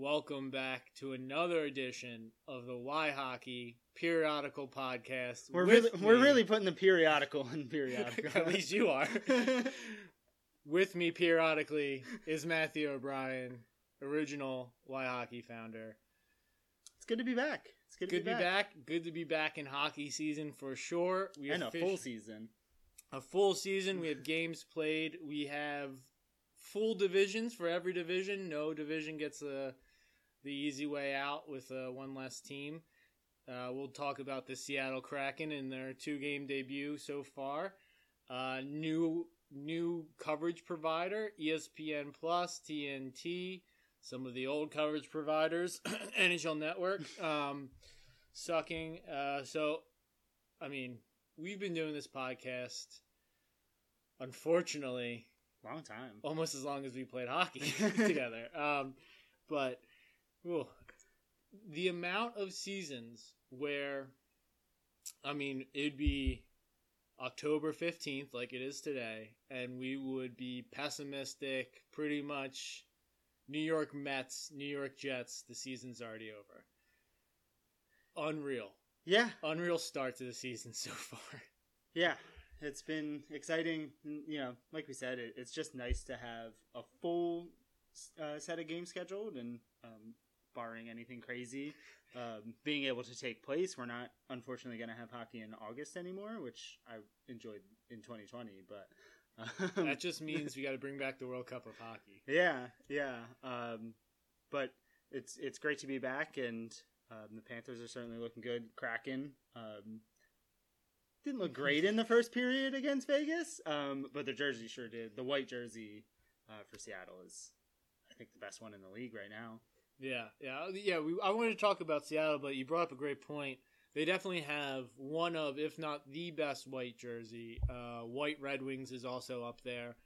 Welcome back to another edition of the Y Hockey Periodical Podcast. We're really, we're really putting the periodical in periodical. At least you are. with me periodically is Matthew O'Brien, original Y Hockey founder. it's good to be back. It's good to Good to be back. Good to be back in hockey season for sure. We And a full season. a full season. We have games played. We have full divisions for every division. No division gets the the easy way out with uh, one less team. Uh, we'll talk about the Seattle Kraken and their two game debut so far. Uh, new new coverage provider ESPN Plus, TNT, some of the old coverage providers, NHL Network, um, sucking. Uh, so, I mean, we've been doing this podcast unfortunately Long time. almost as long as we played hockey together um, but ooh, the amount of seasons where i mean it'd be october 15th like it is today and we would be pessimistic pretty much new york mets new york jets the season's already over. Unreal. Yeah, unreal start to the season so far. Yeah. It's been exciting. You know, like we said, it, it's just nice to have a full uh, set of games scheduled and um, barring anything crazy, um, being able to take place. We're not, unfortunately, going to have hockey in August anymore, which I enjoyed in 2020. But um, that just means we got to bring back the world cup of hockey Yeah, yeah. Um, but it's it's great to be back, and um, the Panthers are certainly looking good. Kraken um, didn't look great in the first period against Vegas, um, but the jersey sure did. The white jersey uh, for Seattle is, I think, the best one in the league right now. Yeah, yeah, yeah. We, I wanted to talk about Seattle, but you brought up a great point. They definitely have one of, if not the best white jersey. Uh, white Red Wings is also up there,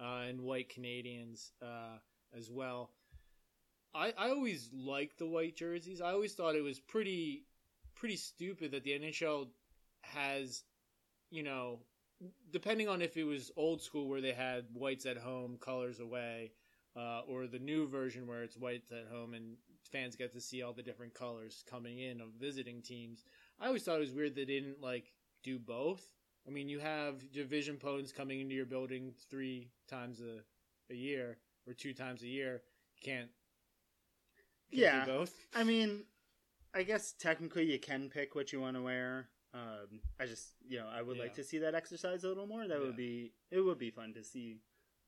uh, and white Canadiens uh, as well. I, I always liked the white jerseys. I always thought it was pretty pretty stupid that the NHL has, you know, depending on if it was old school where they had whites at home, colors away, uh, or the new version where it's whites at home and fans get to see all the different colors coming in of visiting teams. I always thought it was weird they didn't like do both. I mean, you have division opponents coming into your building three times a, a year or two times a year. You can't, can't Yeah. do both. I mean, I guess technically you can pick what you want to wear. Um, I just, you know, I would like to see that exercise a little more. That Yeah. would be, it would be fun to see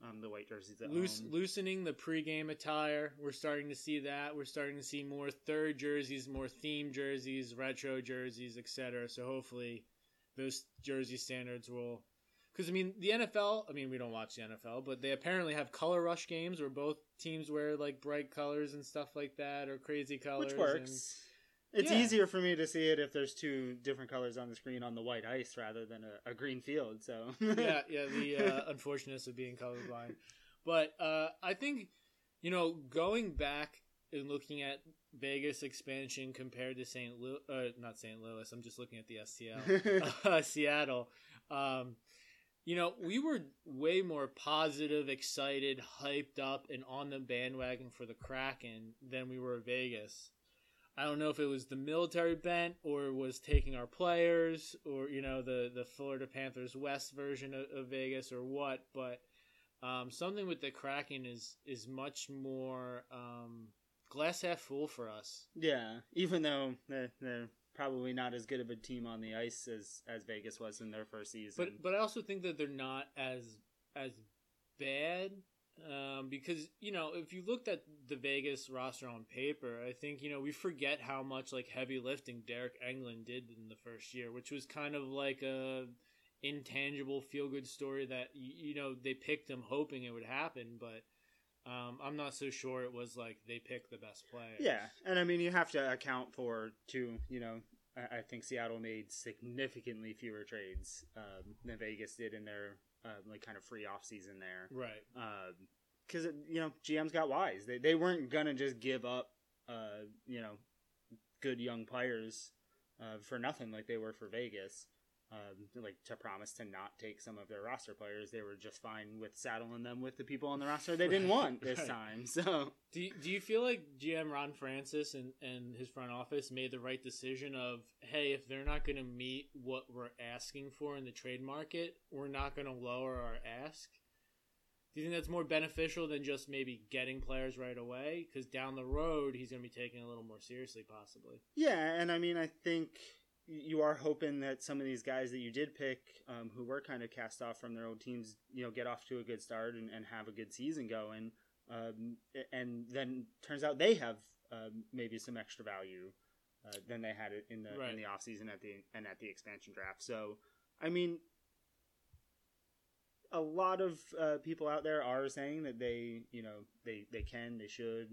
um, the white jerseys at Loose, home. loosening the pregame attire. We're starting to see that. We're starting to see more third jerseys, more theme jerseys, retro jerseys, etc. So hopefully, those jersey standards will. Because I mean, the NFL. I mean, we don't watch the NFL, but they apparently have color rush games where both teams wear like bright colors and stuff like that, or crazy colors. which works. It's Yeah. easier for me to see it if there's two different colors on the screen on the white ice rather than a, a green field. So yeah, yeah. The uh, unfortunateness of being colorblind, but uh, I think you know going back and looking at Vegas expansion compared to St. Louis, uh, not St. Louis. I'm just looking at the STL, uh, Seattle. Um, you know, we were way more positive, excited, hyped up, and on the bandwagon for the Kraken than we were Vegas. I don't know if it was the military bent or was taking our players or you know the the Florida Panthers West version of, of Vegas or what, but um, something with the Kraken is is much more um, glass half full for us. yeah, even though they're, they're probably not as good of a team on the ice as as Vegas was in their first season. But but I also think that they're not as as bad um, because you know if you looked at the Vegas roster on paper, I think you know we forget how much like heavy lifting Deryk Engelland did in the first year, which was kind of like a intangible feel good story that you, know they picked him hoping it would happen, but um, I'm not so sure it was like they picked the best player. yeah, and I mean you have to account for too. You know, I, I think Seattle made significantly fewer trades um, than Vegas did in their uh, like kind of free off season there. right. Because you know GMs got wise. They they weren't gonna just give up, uh, you know, good young players uh, for nothing like they were for Vegas. um, like to promise to not take some of their roster players. They were just fine with saddling them with the people on the roster they didn't want this Right. time. So Do you, do you feel like GM Ron Francis and, and his front office made the right decision of, hey, if they're not going to meet what we're asking for in the trade market, we're not going to lower our ask? Do you think that's more beneficial than just maybe getting players right away? Because down the road, he's going to be taken a little more seriously, possibly. yeah, and I mean, I think you are hoping that some of these guys that you did pick, um, who were kind of cast off from their old teams, you know, get off to a good start and, and have a good season going. Um, and then turns out they have um, maybe some extra value uh, than they had it in the Right. in the offseason at the and at the expansion draft. So, I mean, a lot of uh, people out there are saying that they, you know, they they can, they should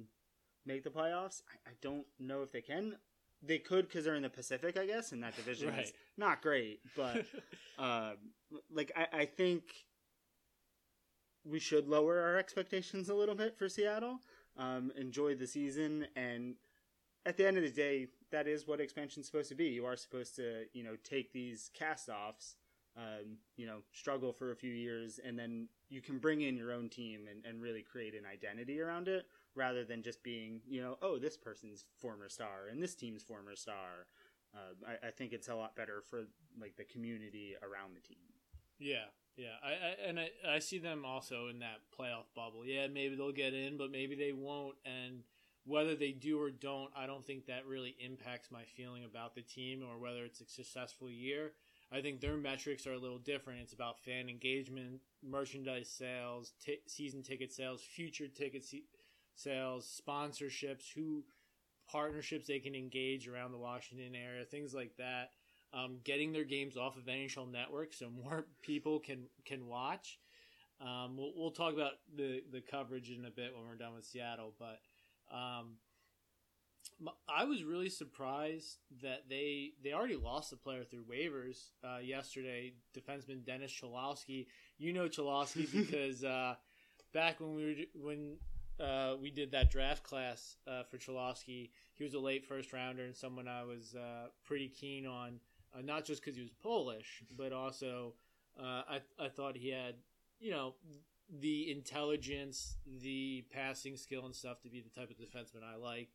make the playoffs. I, I don't know if they can. They could because they're in the Pacific, I guess, and that division is not great. But um, like, I, I think we should lower our expectations a little bit for Seattle. Um, enjoy the season, and at the end of the day, that is what expansion's supposed to be. You are supposed to, you know, take these cast-offs, um, you know, struggle for a few years, and then you can bring in your own team and, and really create an identity around it, rather than just being, you know, oh, this person's former star and this team's former star. Uh, I, I think it's a lot better for like the community around the team. Yeah, yeah, I, I and I, I see them also in that playoff bubble. Yeah, maybe they'll get in, but maybe they won't. And whether they do or don't, I don't think that really impacts my feeling about the team or whether it's a successful year. I think their metrics are a little different. It's about fan engagement, merchandise sales, t- season ticket sales, future ticket se- sales, sponsorships, who partnerships they can engage around the Washington area, things like that um, getting their games off of NHL Network so more people can can watch. Um, we'll, we'll talk about the the coverage in a bit when we're done with Seattle, but um, I was really surprised that they they already lost a player through waivers uh, yesterday. Defenseman Dennis Cholowski. You know Cholowski because uh, back when we were when uh, we did that draft class uh, for Cholowski, he was a late first rounder and someone I was uh, pretty keen on uh, not just because he was Polish, but also uh, I I thought he had you know the intelligence, the passing skill and stuff to be the type of defenseman I like.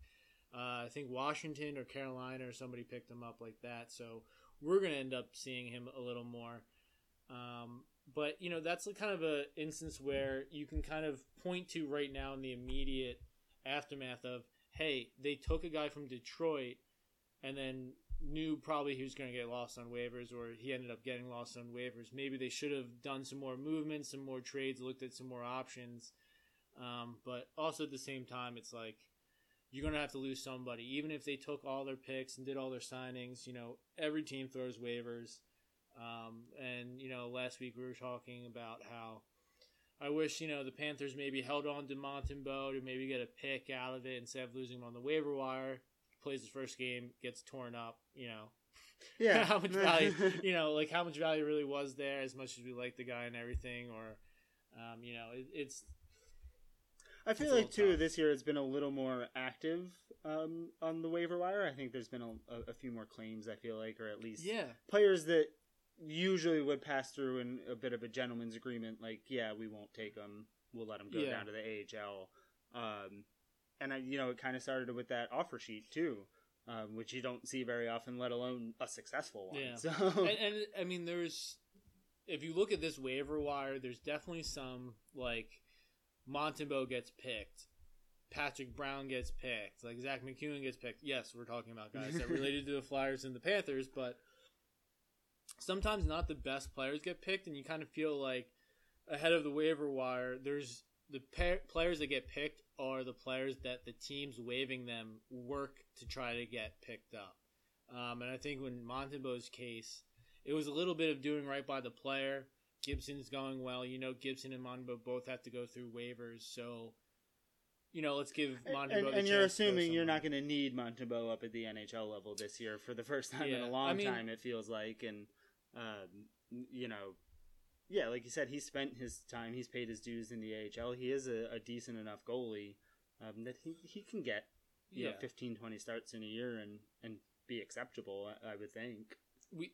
Uh, I think Washington or Carolina or somebody picked him up like that, so we're gonna end up seeing him a little more. Um, but you know that's kind of a instance where you can kind of point to right now in the immediate aftermath of hey they took a guy from Detroit and then knew probably he was going to get lost on waivers or he ended up getting lost on waivers. Maybe they should have done some more movements, some more trades, looked at some more options. Um, but also at the same time, it's like you're going to have to lose somebody. Even if they took all their picks and did all their signings, you know, every team throws waivers. Um, and, you know, last week we were talking about how I wish, you know, the Panthers maybe held on to Montembeault to maybe get a pick out of it instead of losing him on the waiver wire plays his first game, gets torn up, you know. Yeah, how much value, you know, like how much value really was there as much as we like the guy and everything, or, um, you know, it, it's. I feel like too tough. this year it's been a little more active um, on the waiver wire. I think there's been a, a, a few more claims. I feel like, or at least Yeah. players that usually would pass through in a bit of a gentleman's agreement. Like, yeah, we won't take them. We'll let them go Yeah. down to the AHL. Um, and I, you know, it kind of started with that offer sheet too, um, which you don't see very often, let alone a successful one. Yeah. So and, and I mean, there's if you look at this waiver wire, there's definitely some like Montembeault gets picked, Patrick Brown gets picked, like Zack MacEwen gets picked. Yes, we're talking about guys that related to the Flyers and the Panthers, but sometimes not the best players get picked, and you kind of feel like ahead of the waiver wire, there's the pa- players that get picked are the players that the teams waiving them work to try to get picked up. Um, and I think when Montembeault's case, it was a little bit of doing right by the player. Gibson's going well. You know, Gibson and Montembeault both have to go through waivers, so you know, let's give Montembeault. and, and you're chance to go assuming you're not going to need Montembeault up at the NHL level this year for the first time in a long I mean- time. It feels like, and um, you know, yeah, like you said, he spent his time. He's paid his dues in the AHL. He is a, a decent enough goalie um, that he he can get you Yeah, know 15, 20 starts in a year and and be acceptable. I, I would think. we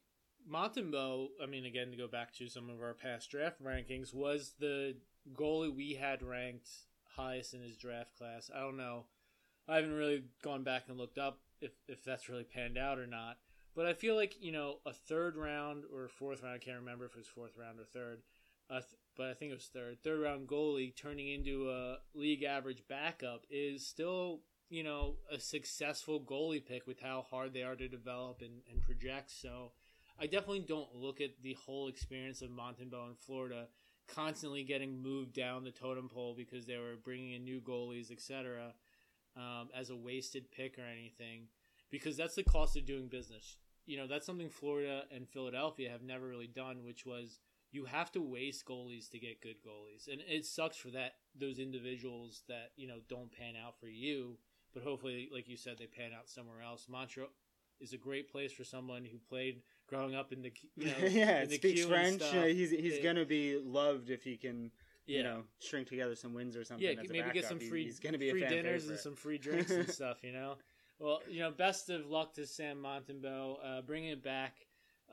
Montembeault, I mean, again, to go back to some of our past draft rankings, was the goalie we had ranked highest in his draft class. I don't know. I haven't really gone back and looked up if, if that's really panned out or not. But I feel like, you know, a third round or fourth round, I can't remember if it was fourth round or third, uh, but I think it was third, third round goalie turning into a league average backup is still, you know, a successful goalie pick with how hard they are to develop and, and project. So I definitely don't look at the whole experience of Montembeault in Florida constantly getting moved down the totem pole because they were bringing in new goalies, etc., um, as a wasted pick or anything, because that's the cost of doing business. You know, that's something Florida and Philadelphia have never really done, which was you have to waste goalies to get good goalies, and it sucks for that those individuals that you know don't pan out for you, but hopefully, like you said, they pan out somewhere else. Montreal is a great place for someone who played growing up in the you know yeah, in the speaks French. stuff. He's he's It- gonna be loved if he can, yeah. you know, string together some wins or something. yeah, maybe get some free He's gonna be free dinners favorite. and some free drinks and stuff. You know, well, you know, best of luck to Sam Montembeault, uh, bringing it back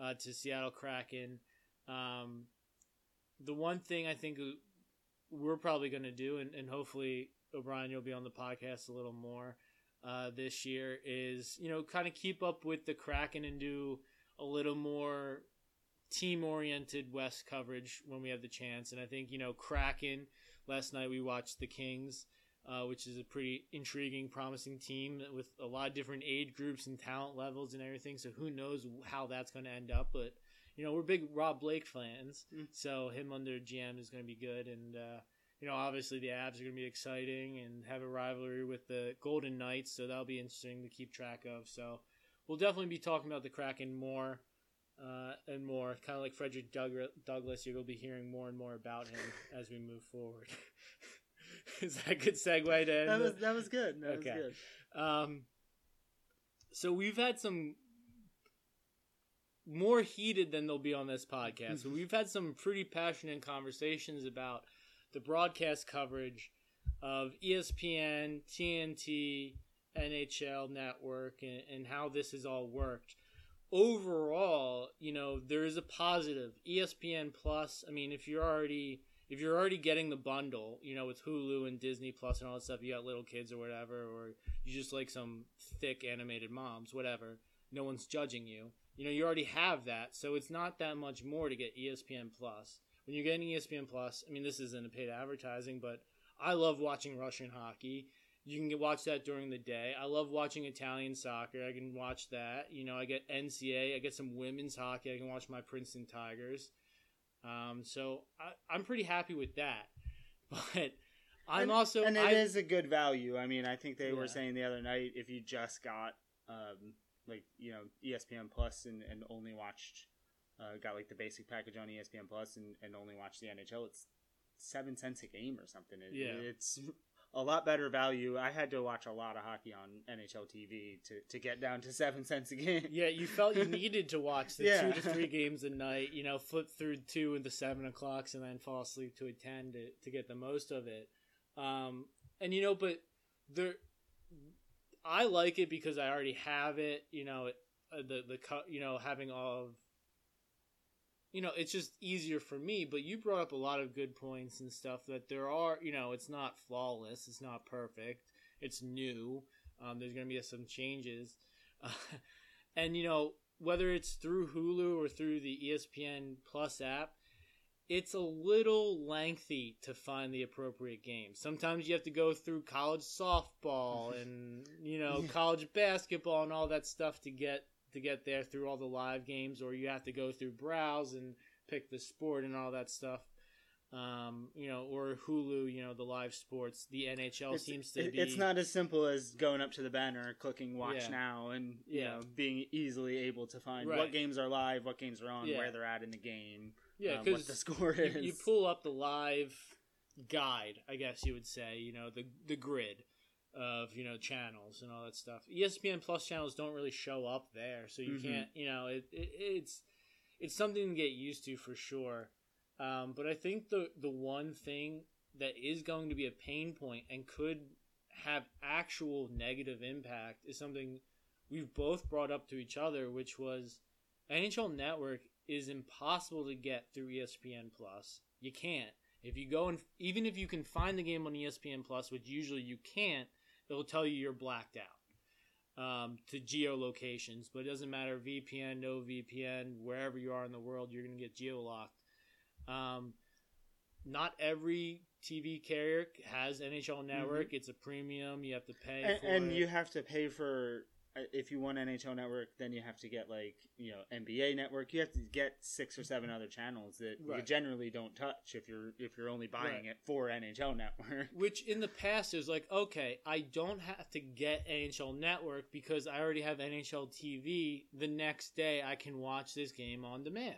uh, to Seattle Kraken. Um, the one thing I think we're probably going to do, and, and hopefully O'Brien, you'll be on the podcast a little more uh, this year, is you know kind of keep up with the Kraken and do a little more team oriented West coverage when we have the chance. And I think you know Kraken. Last night we watched the Kings. Uh, which is a pretty intriguing, promising team with a lot of different age groups and talent levels and everything. So who knows how that's going to end up? But you know, we're big Rob Blake fans, Mm. so him under GM is going to be good. And uh, you know, obviously the Avs are going to be exciting and have a rivalry with the Golden Knights, so that'll be interesting to keep track of. So we'll definitely be talking about the Kraken more. Uh, and more, kind of like Frederick Doug- Douglass, you'll be hearing more and more about him as we move forward. is that a good segue to end? That was that was good. That Okay. was good. um, so we've had some more heated than they'll be on this podcast. but we've had some pretty passionate conversations about the broadcast coverage of ESPN, TNT, NHL Network, and, and how this has all worked. Overall, you know, there is a positive. ESPN Plus. I mean, if you're already if you're already getting the bundle, you know, with Hulu and Disney Plus and all that stuff, you got little kids or whatever, or you just like some thick animated moms, whatever. No one's judging you. You know, you already have that, so it's not that much more to get ESPN Plus. When you're getting ESPN Plus, I mean, this isn't a paid advertising, but I love watching Russian hockey. You can watch that during the day. I love watching Italian soccer. I can watch that. You know, I get NCAA. I get some women's hockey. I can watch my Princeton Tigers. Um, so I, I'm pretty happy with that. But I'm and, also and it I, is a good value. I mean, I think they Yeah. were saying the other night if you just got um, like you know ESPN Plus and, and only watched uh, got like the basic package on ESPN Plus and, and only watched the NHL, it's seven cents a game or something. It, Yeah. it's a lot better value. I had to watch a lot of hockey on NHL TV to, to get down to seven cents a game. Yeah, you felt you needed to watch the Yeah. two to three games a night. You know, flip through two into seven o'clocks and then fall asleep to a ten to to get the most of it. Um, and you know, but there, I like it because I already have it. You know, it, uh, the the you know having all of. You know, it's just easier for me. But you brought up a lot of good points and stuff that there are. You know, it's not flawless. It's not perfect. It's new. Um, there's going to be some changes. and you know whether it's through Hulu or through the ESPN Plus app, it's a little lengthy to find the appropriate games. Sometimes you have to go through college softball and you know college basketball and all that stuff to get to get there through all the live games, or you have to go through browse and pick the sport and all that stuff. Um, you know, or Hulu, you know, the live sports. The NHL It's- seems to it- be. It's not as simple as going up to the banner, clicking watch Yeah. now, and you Yeah. know being easily able to find Right. what games are live, what games are on, Yeah. where they're at in the game, yeah, um, what the score you, is. you pull up the live guide, I guess you would say, you know, the the grid of you know channels and all that stuff. ESPN Plus channels don't really show up there, so you Mhm. can't, you know, it, it it's it's something to get used to for sure. Um, but I think the the one thing that is going to be a pain point and could have actual negative impact is something we've both brought up to each other, which was NHL Network is impossible to get through ESPN Plus. You can't. If you go and even if you can find the game on ESPN Plus, which usually you can't, it'll tell you you're blacked out um, to geolocations. But it doesn't matter VPN, no VPN, wherever you are in the world, you're going to get geolocked. Um, not every TV carrier has NHL Network. It's a premium. You have to pay and, for and you have to pay for if you want NHL Network, then you have to get like you know NBA Network. You have to get six or seven other channels that you generally don't touch if you're if you're only buying Right. it for NHL Network. Which in the past is like, okay, I don't have to get NHL Network because I already have NHL TV. The next day I can watch this game on demand.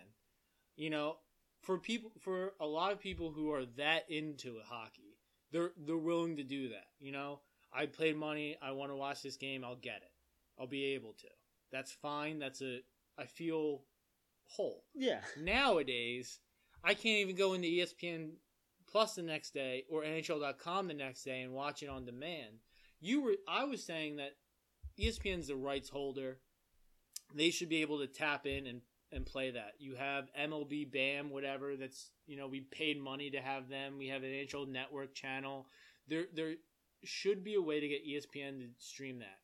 You know, for people for a lot of people who are that into hockey, they're they're willing to do that. You know, I paid money, I want to watch this game, I'll get it. I'll be able to. That's fine. That's a I feel whole Yeah, nowadays, I can't even go into ESPN Plus the next day or NHL.com the next day and watch it on demand. You were, I was saying that ESPN's the rights holder. They should be able to tap in and, and play that. You have MLB BAM, whatever. That's you know we paid money to have them. We have an NHL Network channel. There, there should be a way to get ESPN to stream that.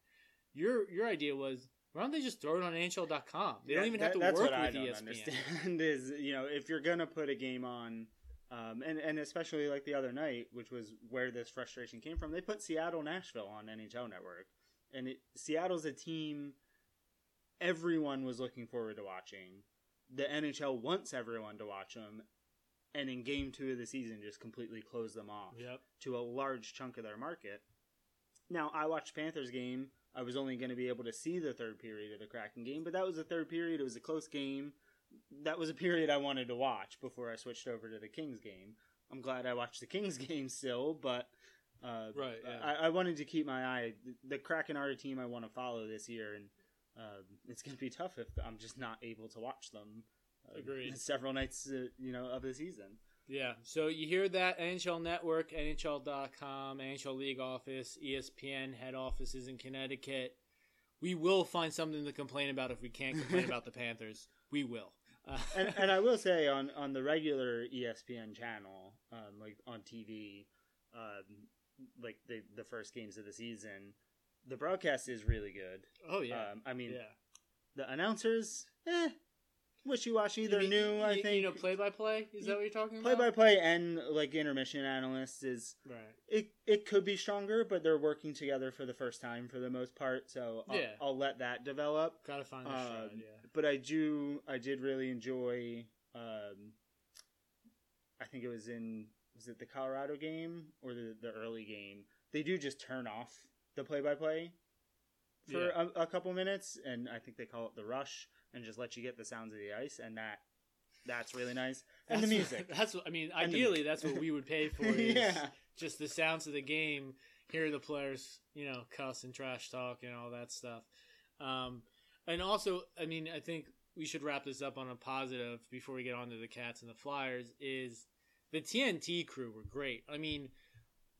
Your your idea was why don't they just throw it on NHL.com? They don't That- even have to that- that's work what with I don't ESPN. understand is you know if you're gonna put a game on, um, and and especially like the other night, which was where this frustration came from. They put Seattle Nashville on NHL Network, and it, Seattle's a team everyone was looking forward to watching. The NHL wants everyone to watch them, and in Game Two of the season, just completely closed them off Yep. to a large chunk of their market. Now, I watched Panthers game. I was only going to be able to see the third period of the Kraken game, but that was the third period. It was a close game. That was a period I wanted to watch before I switched over to the Kings game. I'm glad I watched the Kings game still, but uh, Right, yeah. I, I wanted to keep my eye. The Kraken are a team I want to follow this year, and um, it's going to be tough if I'm just not able to watch them. uh, Agreed. Several nights, uh, you know, of the season. Yeah. So you hear that NHL Network, NHL.com, NHL League Office, ESPN head offices in Connecticut. We will find something to complain about if we can't complain about the Panthers. We will. Uh, and, and I will say on on the regular ESPN channel, um, like on TV, um, like the the first games of the season, the broadcast is really good. oh yeah, Um, I mean, yeah. the announcers, eh, wishy washy. You They're mean- new. I think you know play by play. Is that what you're talking play about? Play by play and like intermission analysts is Right. it it could be stronger, but they're working together for the first time for the most part. So I'll, Yeah. I'll let that develop. Gotta find the Um. Yeah. but I do I did really enjoy um I think it was in was it the Colorado game or the the early game they do just turn off the play by play for Yeah. a, a couple minutes and I think they call it the rush and just let you get the sounds of the ice and that that's really nice and the That's- music That's what I mean. And Ideally, that's what we would pay for. Is yeah just the sounds of the game, hear the players, you know, cuss and trash talk and all that stuff. Um, and also, I mean, I think we should wrap this up on a positive before we get on to the Cats and the Flyers. Is the TNT crew were great. I mean,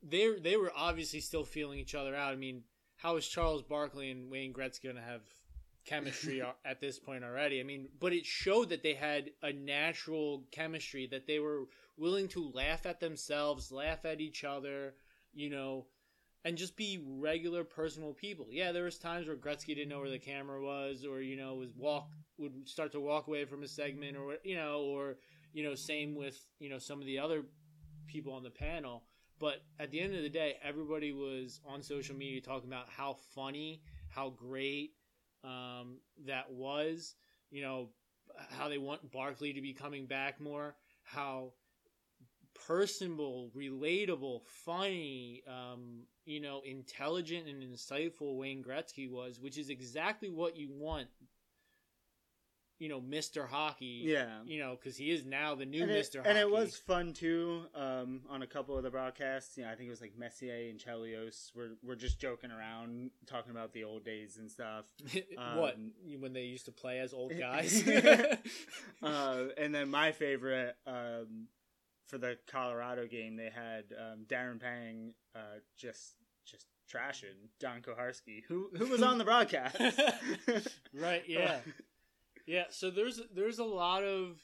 they they were obviously still feeling each other out. I mean, how is Charles Barkley and Wayne Gretzky going to have chemistry at this point already? I mean, but it showed that they had a natural chemistry that they were willing to laugh at themselves, laugh at each other, you know, and just be regular personal people. Yeah, there was times where Gretzky didn't know where the mm-hmm. camera was, or you know, was walk would start to walk away from a segment, or you know, or you know, same with you know some of the other people on the panel. But at the end of the day, everybody was on social media talking about how funny, how great um, that was. You know, how they want Barkley to be coming back more. How personable, relatable, funny, um, you know, intelligent and insightful Wayne Gretzky was, which is exactly what you want. You know, Mr. Hockey. yeah You know, because he is now the new and Mr. it, Hockey. and it was fun too um, on a couple of the broadcasts. You know, I think it was like Messier and Chelios were were just joking around, talking about the old days and stuff. what um, when they used to play as old guys. uh, and then my favorite um, for the Colorado game, they had um, Darren Pang uh, just just trashing Don Koharski, who who was on the broadcast. right? Yeah, Yeah, so there's there's a lot of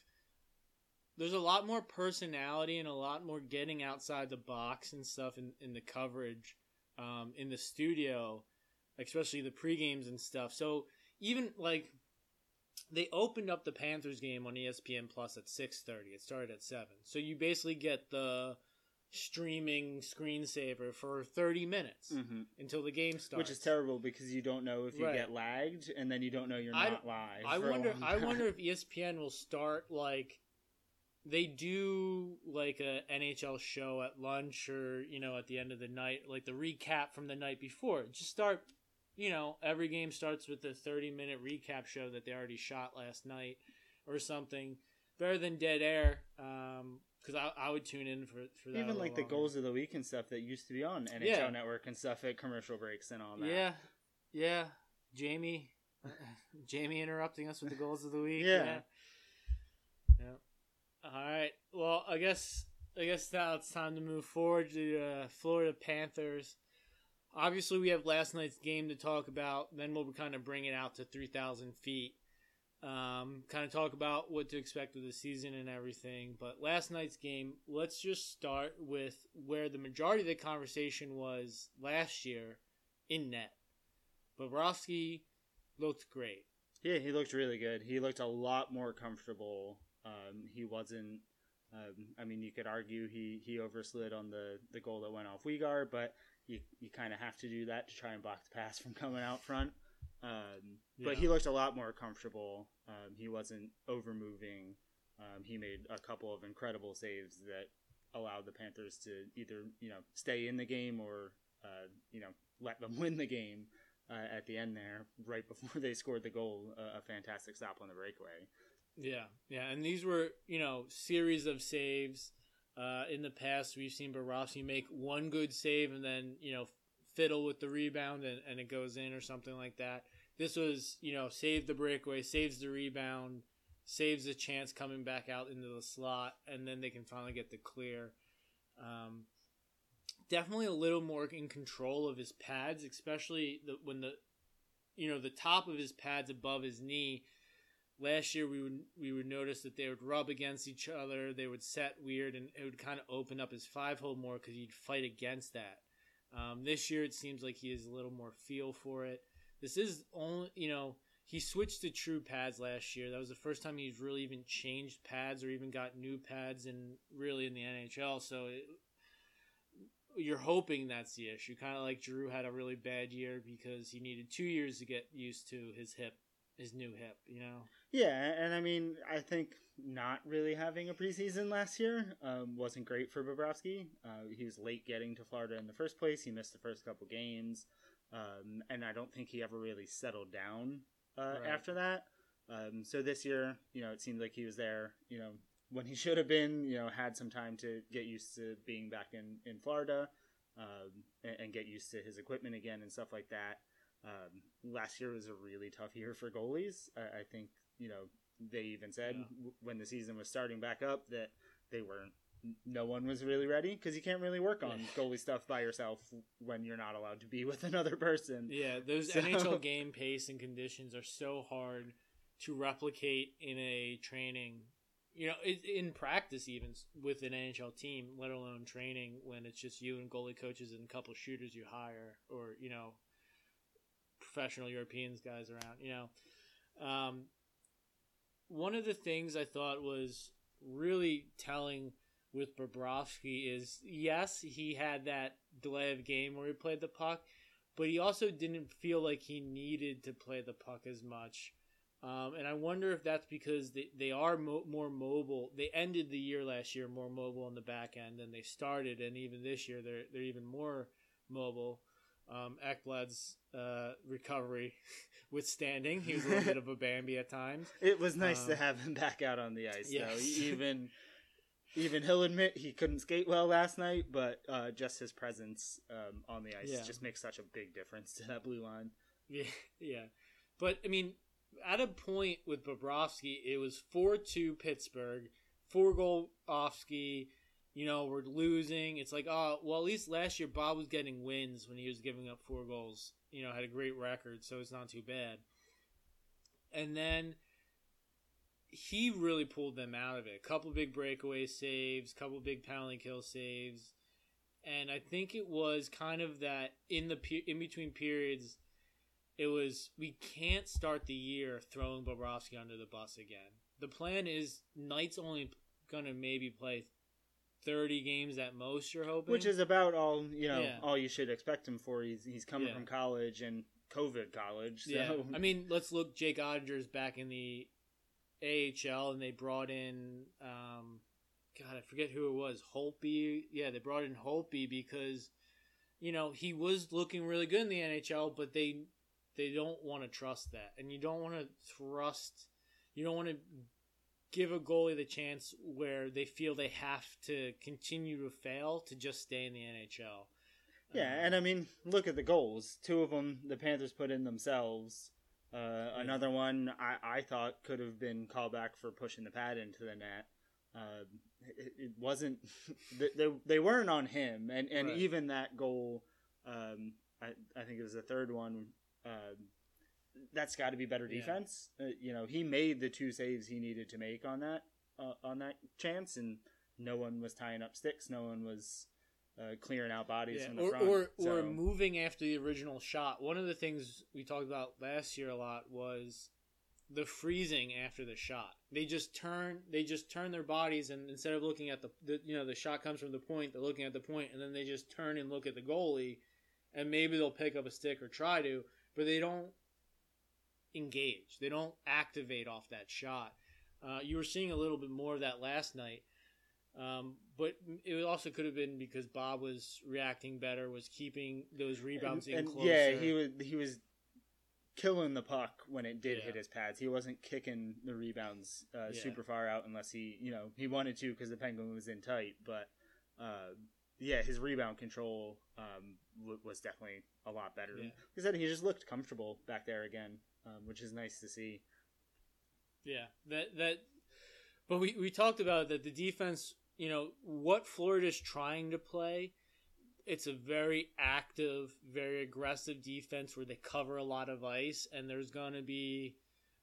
there's a lot more personality and a lot more getting outside the box and stuff in, in the coverage um, in the studio, especially the pre games and stuff. So even like they opened up the Panthers game on ESPN Plus at six thirty. It started at seven, so you basically get the streaming screensaver for 30 minutes Mhm. until the game starts Which is terrible because you don't know if you Right. get lagged, and then you don't know you're I not live. I wonder. I wonder if ESPN will start like they do like a NHL show at lunch or you know at the end of the night, like the recap from the night before. Just start. You know, every game starts with a thirty-minute recap show that they already shot last night, or something. Better than dead air, because I, I would tune in for for that. even like the longer. goals of the week and stuff that used to be on NHL Yeah. Network and stuff at commercial breaks and all that. Yeah, yeah. Jamie, Jamie interrupting us with the goals of the week. Yeah. yeah. Yeah. All right. Well, I guess I guess now it's time to move forward to uh, Florida Panthers. Obviously, we have last night's game to talk about. Then we'll kind of bring it out to three thousand feet. Um, kind of talk about what to expect of the season and everything. But last night's game, let's just start with where the majority of the conversation was last year in net. Bobrovsky looked great. Yeah, he looked really good. He looked a lot more comfortable. Um, he wasn't. Um, I mean, you could argue he, he overslid on the, the goal that went off Weegar, but you you kind of have to do that to try and block the pass from coming out front. Um, But he looked a lot more comfortable. Um, he wasn't over moving. Um, he made a couple of incredible saves that allowed the Panthers to either you know stay in the game or uh, you know let them win the game uh, at the end there, right before they scored the goal. Uh, a fantastic stop on the breakaway. Yeah, yeah, and these were you know series of saves. Uh, in the past, we've seen Bobrovsky make one good save and then you know fiddle with the rebound and, and it goes in or something like that. This was you know save the breakaway, saves the rebound, saves the chance coming back out into the slot, and then they can finally get the clear. Um, definitely a little more in control of his pads, especially the, when the you know the top of his pads above his knee. Last year we would we would notice that they would rub against each other. They would set weird and it would kind of open up his five hole more because he'd fight against that. Um, this year it seems like he has a little more feel for it this is only you know he switched to true pads last year. That was the first time he's really even changed pads or even got new pads and really in the nhl so it, you're hoping that's the issue. Kind of like Drew had a really bad year because he needed two years to get used to his hip his new hip you know? Yeah, and I mean, I think not really having a preseason last year um, wasn't great for Bobrovsky. Uh, he was late getting to Florida in the first place. He missed the first couple games, um, and I don't think he ever really settled down uh, Right. after that. Um, so this year, you know, it seemed like he was there. You know, when he should have been. You know, had some time to get used to being back in in Florida, um, and, and get used to his equipment again and stuff like that. Um, last year was a really tough year for goalies. I, I think you know they even said Yeah. w- when the season was starting back up that they weren't. No one was really ready because you can't really work on goalie stuff by yourself when you're not allowed to be with another person. Yeah, those So- NHL game pace and conditions are so hard to replicate in a training. You know, in practice, even with an NHL team, let alone training when it's just you and goalie coaches and a couple shooters you hire, or you know, professional Europeans guys around. You know, um, one of the things I thought was really telling with Bobrovsky is yes, he had that delay of game where he played the puck, but he also didn't feel like he needed to play the puck as much. Um, and I wonder if that's because they, they are mo- more mobile. They ended the year last year more mobile on the back end than they started, and even this year they're they're even more mobile. Um, Ekblad's uh, recovery withstanding, he was a little bit of a Bambi at times. It was nice to Um, have him back out on the ice, though. Even even he'll admit he couldn't skate well last night, but uh, just his presence um, on the ice Yeah. just makes such a big difference to that blue line. Yeah, yeah. But I mean, at a point with Bobrovsky, it was four two Pittsburgh, four goal Offsky. You know, we're losing. It's like, oh, well, at least last year Bob was getting wins when he was giving up four goals. You know, had a great record, so it's not too bad. And then he really pulled them out of it. A couple big breakaway saves, couple big penalty kill saves, and I think it was kind of that in the in between periods. It was we can't start the year throwing Bobrovsky under the bus again. The plan is Knight's only gonna maybe play thirty games at most. You're hoping, which is about all you know, Yeah. all you should expect him for. He's he's coming Yeah. from college and COVID college. So. Yeah, I mean, let's look. Jake Oettinger's back in the AHL, and they brought in, um, God, I forget who it was. Holtby. Yeah, they brought in Holtby because, you know, he was looking really good in the NHL, but they they don't want to trust that, and you don't want to trust. You don't want to give a goalie the chance where they feel they have to continue to fail to just stay in the NHL. Yeah, Um, and I mean, look at the goals. Two of them the Panthers put in themselves. Uh, Another one I, I thought could have been called back for pushing the pad into the net. Uh, it, it wasn't. they, they, weren't on him, and and Right. even that goal, um, I I think it was the third one. Um, that's got to be better Yeah. defense. Uh, you know, he made the two saves he needed to make on that uh, on that chance, and no one was tying up sticks. No one was uh, clearing out bodies Yeah, from the or, front. or or moving after the original shot. One of the things we talked about last year a lot was the freezing after the shot. They just turn they just turn their bodies and instead of looking at the, the you know the shot comes from the point, they're looking at the point and then they just turn and look at the goalie and maybe they'll pick up a stick or try to, but they don't engage. They don't activate off that shot. Uh, you were seeing a little bit more of that last night. Um, but it also could have been because Bob was reacting better, was keeping those rebounds in and, closer. yeah, he was he was killing the puck when it did Yeah. hit his pads. He wasn't kicking the rebounds uh, Yeah. super far out unless he you know he wanted to because the Penguin was in tight. But uh, yeah, his rebound control um, w- was definitely a lot better. Yeah. I said, he just looked comfortable back there again, um, which is nice to see. Yeah, that that. But we we talked about that the defense. You know what Florida's trying to play. It's a very active, very aggressive defense where they cover a lot of ice, and there's gonna be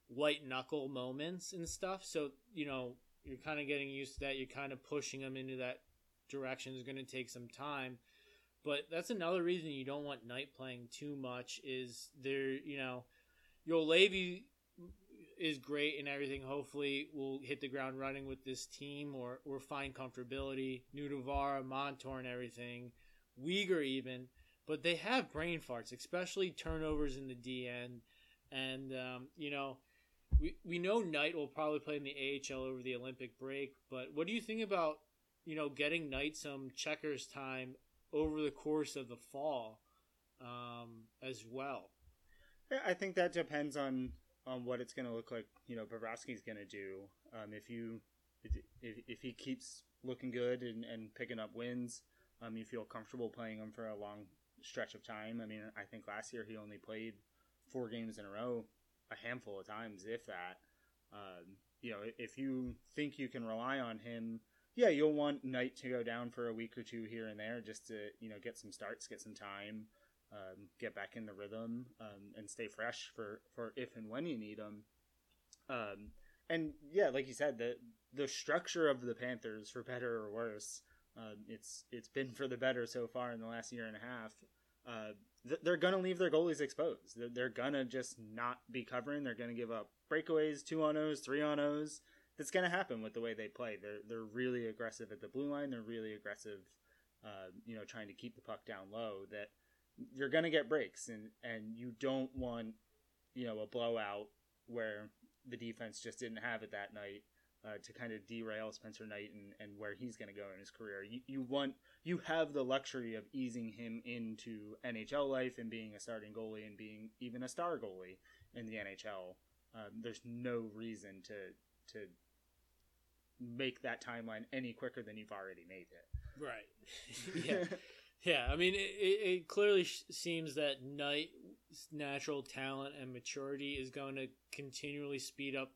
white knuckle moments and stuff. So you know you're kind of getting used to that. You're kind of pushing them into that direction. Is going to take some time. But that's another reason you don't want Knight playing too much. Is there, you know, Juolevi is great and everything. Hopefully, we'll hit the ground running with this team or or find comfortability. Nutivaara, Montour, and everything. Weegar even, but they have brain farts, especially turnovers in the D end. And um, you know, we we know Knight will probably play in the AHL over the Olympic break. But what do you think about you know getting Knight some checkers time over the course of the fall um, as well? I think that depends on on what it's going to look like. You know, Bobrovsky's going to do. Um, if you if, if he keeps looking good and, and picking up wins, um, you feel comfortable playing him for a long stretch of time. I mean, I think last year he only played four games in a row, a handful of times, if that. Um, you know, if you think you can rely on him, yeah, you'll want Knight to go down for a week or two here and there just to you know get some starts, get some time um, get back in the rhythm um, and stay fresh for, for if and when you need them. Um, and yeah, like you said, the the structure of the Panthers, for better or worse, um, it's it's been for the better so far in the last year and a half. Uh, th- they're gonna leave their goalies exposed. They're, they're gonna just not be covering. They're gonna give up breakaways, two on O's, three on O's. That's gonna happen with the way they play. They're they're really aggressive at the blue line. They're really aggressive, uh, you know, trying to keep the puck down low. That you're going to get breaks and and you don't want you know a blowout where the defense just didn't have it that night uh, to kind of derail Spencer Knight and, and where he's going to go in his career. You, you want you have the luxury of easing him into NHL life and being a starting goalie and being even a star goalie in the NHL. Um, there's no reason to to make that timeline any quicker than you've already made it. Right. yeah. Yeah, I mean, it, it, clearly seems that Knight's natural talent and maturity is going to continually speed up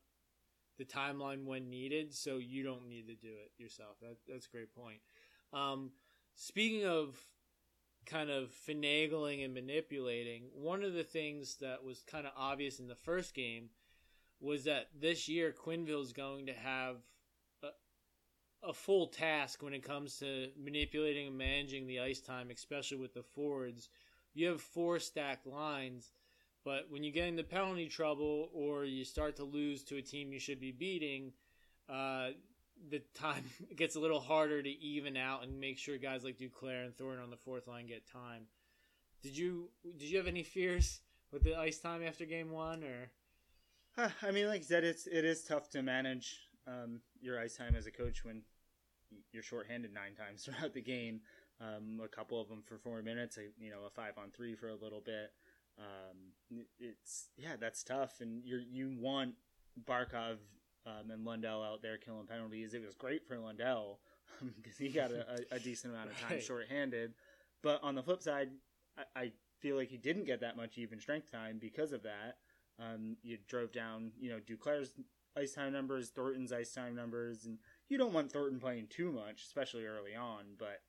the timeline when needed, so you don't need to do it yourself. That, that's a great point. Um, speaking of kind of finagling and manipulating, one of the things that was kind of obvious in the first game was that this year Quenneville's going to have a, full task when it comes to manipulating and managing the ice time, especially with the forwards. You have four stacked lines, but when you get into penalty trouble or you start to lose to a team you should be beating, uh, the time gets a little harder to even out and make sure guys like Duclair and Thornton on the fourth line get time. Did you did you have any fears with the ice time after game one or? I mean, like I said, it's it is tough to manage um, your ice time as a coach when you're shorthanded nine times throughout the game. Um, a couple of them for four minutes, a, you know, a five on three for a little bit. Um, it's yeah, that's tough, and you you want Barkov um, and Lundell out there killing penalties. It was great for Lundell because he got a, a, decent amount of time right. shorthanded. But on the flip side, I, I, feel like he didn't get that much even strength time because of that. Um, you drove down, you know, Duclair's ice time numbers, Thornton's ice time numbers, and you don't want Thornton playing too much, especially early on. But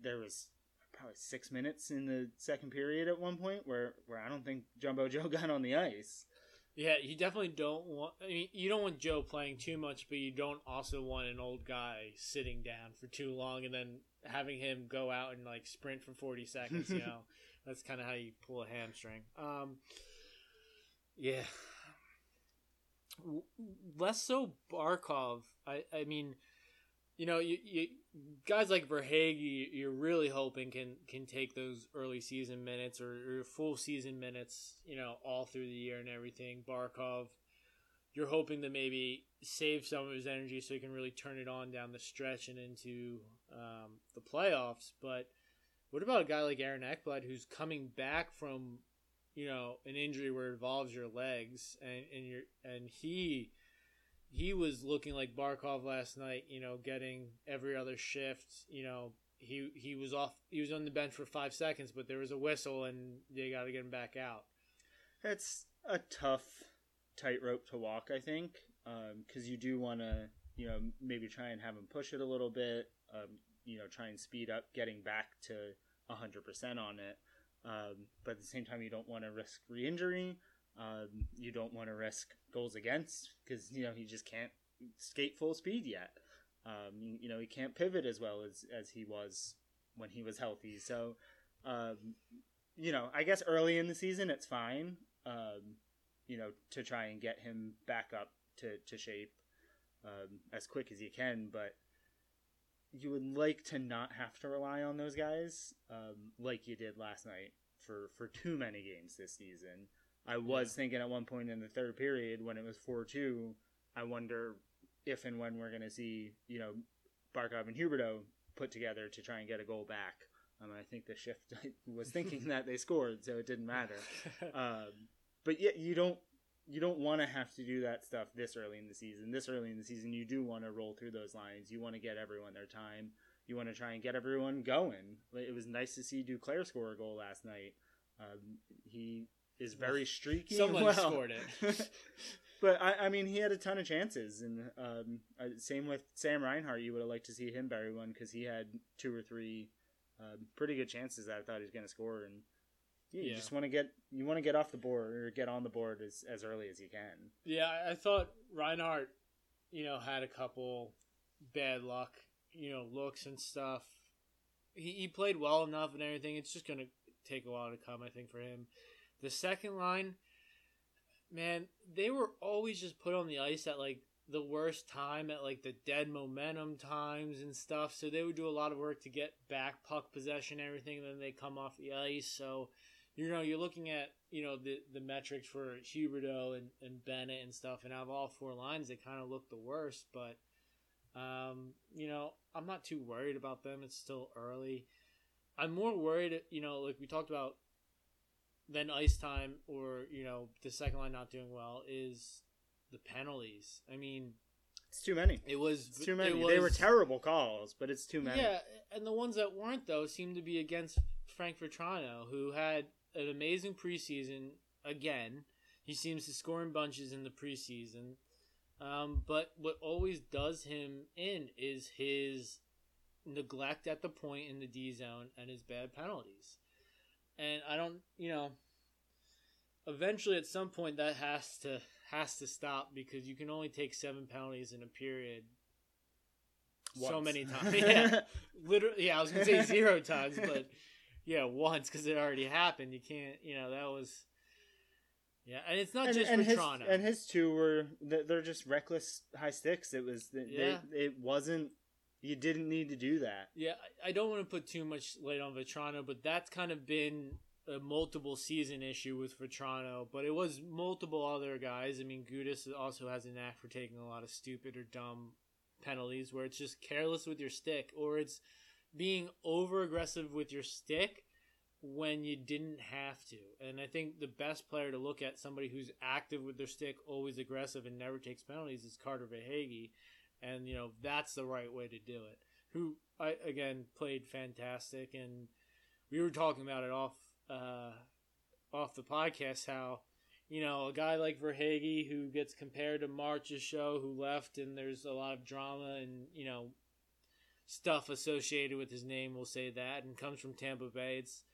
there was probably six minutes in the second period at one point where where I don't think Jumbo Joe got on the ice. Yeah, you definitely don't want. I mean, you don't want Joe playing too much, but you don't also want an old guy sitting down for too long and then having him go out and like sprint for forty seconds. You know, that's kind of how you pull a hamstring. Um, yeah, less so Barkov. I I mean, you know, you, you guys like Verhaeghe, you're really hoping can can take those early season minutes or, or, full season minutes, you know, all through the year and everything. Barkov, you're hoping to maybe save some of his energy so he can really turn it on down the stretch and into um, the playoffs. But what about a guy like Aaron Ekblad who's coming back from, you know, an injury where it involves your legs and and your and he he was looking like Barkov last night. You know, getting every other shift. You know, he he was off. He was on the bench for five seconds, but there was a whistle, and they got to get him back out. It's a tough tightrope to walk, I think, um, you do want to, you know, maybe try and have him push it a little bit. Um, you know, try and speed up getting back to hundred percent on it. Um, but at the same time, you don't want to risk re-injury. Um, you don't want to risk goals against because you know he just can't skate full speed yet. Um, you, you, know he can't pivot as well as as he was when he was healthy. So, um, you know, I guess early in the season it's fine. Um, you know, to try and get him back up to to shape um, as quick as you can, but you would like to not have to rely on those guys um, like you did last night for for too many games this season. I was thinking at one point in the third period when it was four two, I wonder if and when we're going to see you know Barkov and Huberdeau put together to try and get a goal back. Um, I think the shift was thinking that they scored, so it didn't matter. Um, but yet you don't you don't want to have to do that stuff this early in the season. This early in the season, you do want to roll through those lines. You want to get everyone their time. You want to try and get everyone going. It was nice to see Duclair score a goal last night. Um, he is very streaky. Someone well. scored it. but I, I, mean, he had a ton of chances, and um, uh, same with Sam Reinhart. You would have liked to see him bury one because he had two or three uh, pretty good chances that I thought he was going to score, and yeah, you yeah. just want to get you want to get off the board or get on the board as as early as you can. Yeah, I thought Reinhart, you know, had a couple bad luck, you know, looks and stuff. He, he played well enough and everything. It's just going to take a while to come, I think, for him. The second line, man, they were always just put on the ice at like the worst time at like the dead momentum times and stuff. So they would do a lot of work to get back puck possession and everything, and then they come off the ice. So you know you're looking at you know the the metrics for Huberdeau and, and Bennett and stuff, and out of all four lines, they kind of look the worst. But um, you know I'm not too worried about them. It's still early. I'm more worried, you know, like we talked about than ice time or you know the second line not doing well is the penalties. I mean, it's too many. It was it's too many. Was, they were terrible calls, but it's too many. Yeah, and the ones that weren't though seemed to be against Frank Vatrano, who had an amazing preseason. Again, he seems to score in bunches in the preseason. Um, but what always does him in is his neglect at the point in the D zone and his bad penalties and I don't, you know, eventually at some point that has to has to stop because you can only take seven penalties in a period so many times. Yeah, literally. Yeah, I was gonna say zero times, but yeah, once because it already happened. You can't. You know that was. Yeah, and it's not and, just and his Toronto. and his two were they're just reckless high sticks. It was they, Yeah. they, it wasn't you didn't need to do that. Yeah, I I don't want to put too much light on Vatrano, but that's kind of been a multiple season issue with Vatrano. But it was multiple other guys. I mean, Gudas also has a knack for taking a lot of stupid or dumb penalties where it's just careless with your stick or it's being over aggressive with your stick when you didn't have to. And I think the best player to look at somebody who's active with their stick, always aggressive, and never takes penalties is Carter Verhaeghe. And you know that's the right way to do it. Who I again played fantastic, and we were talking about it off uh, off the podcast how you know a guy like Verhaeghe who gets compared to Marchessault who left, and there's a lot of drama and you know stuff associated with his name. We'll say that, and comes from Tampa Bay. It's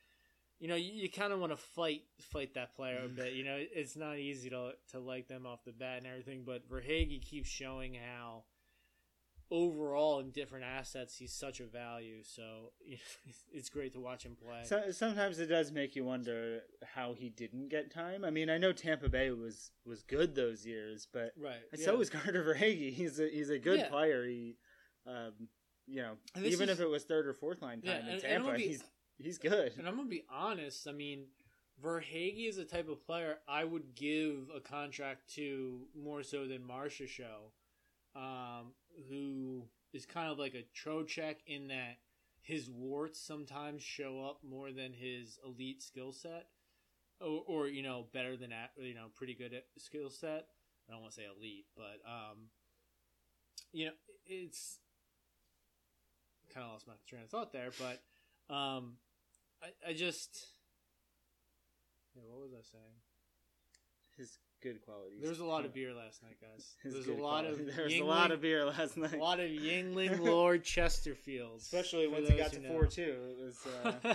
you know you, you kind of want to fight fight that player a bit. You know it's not easy to to like them off the bat and everything, but Verhaeghe keeps showing how overall in different assets he's such a value. So you know, it's great to watch him play. So, sometimes it does make you wonder how he didn't get time. I mean, I know Tampa Bay was was good those years, but right. so yeah. was Carter Verhaeghe. He's a he's a good Yeah. player. He, um, you know, even is- if it was third or fourth line Yeah, time in and- and Tampa, gonna be- he's he's good. And I'm gonna be honest. I mean, Verhaeghe is a type of player I would give a contract to more so than Marchessault, um, who is kind of like a Trocheck in that his warts sometimes show up more than his elite skill set, or, or you know better than at you know pretty good at skill set. I don't want to say elite, but um, you know it's kind of lost my train of thought there, but um, I, I just yeah, what was I saying? His good qualities. There was a lot of beer last night, guys. There's good a lot of there was a lot of beer last night, a lot of Yuengling Lord Chesterfields, especially once it got to four two. It was. Uh,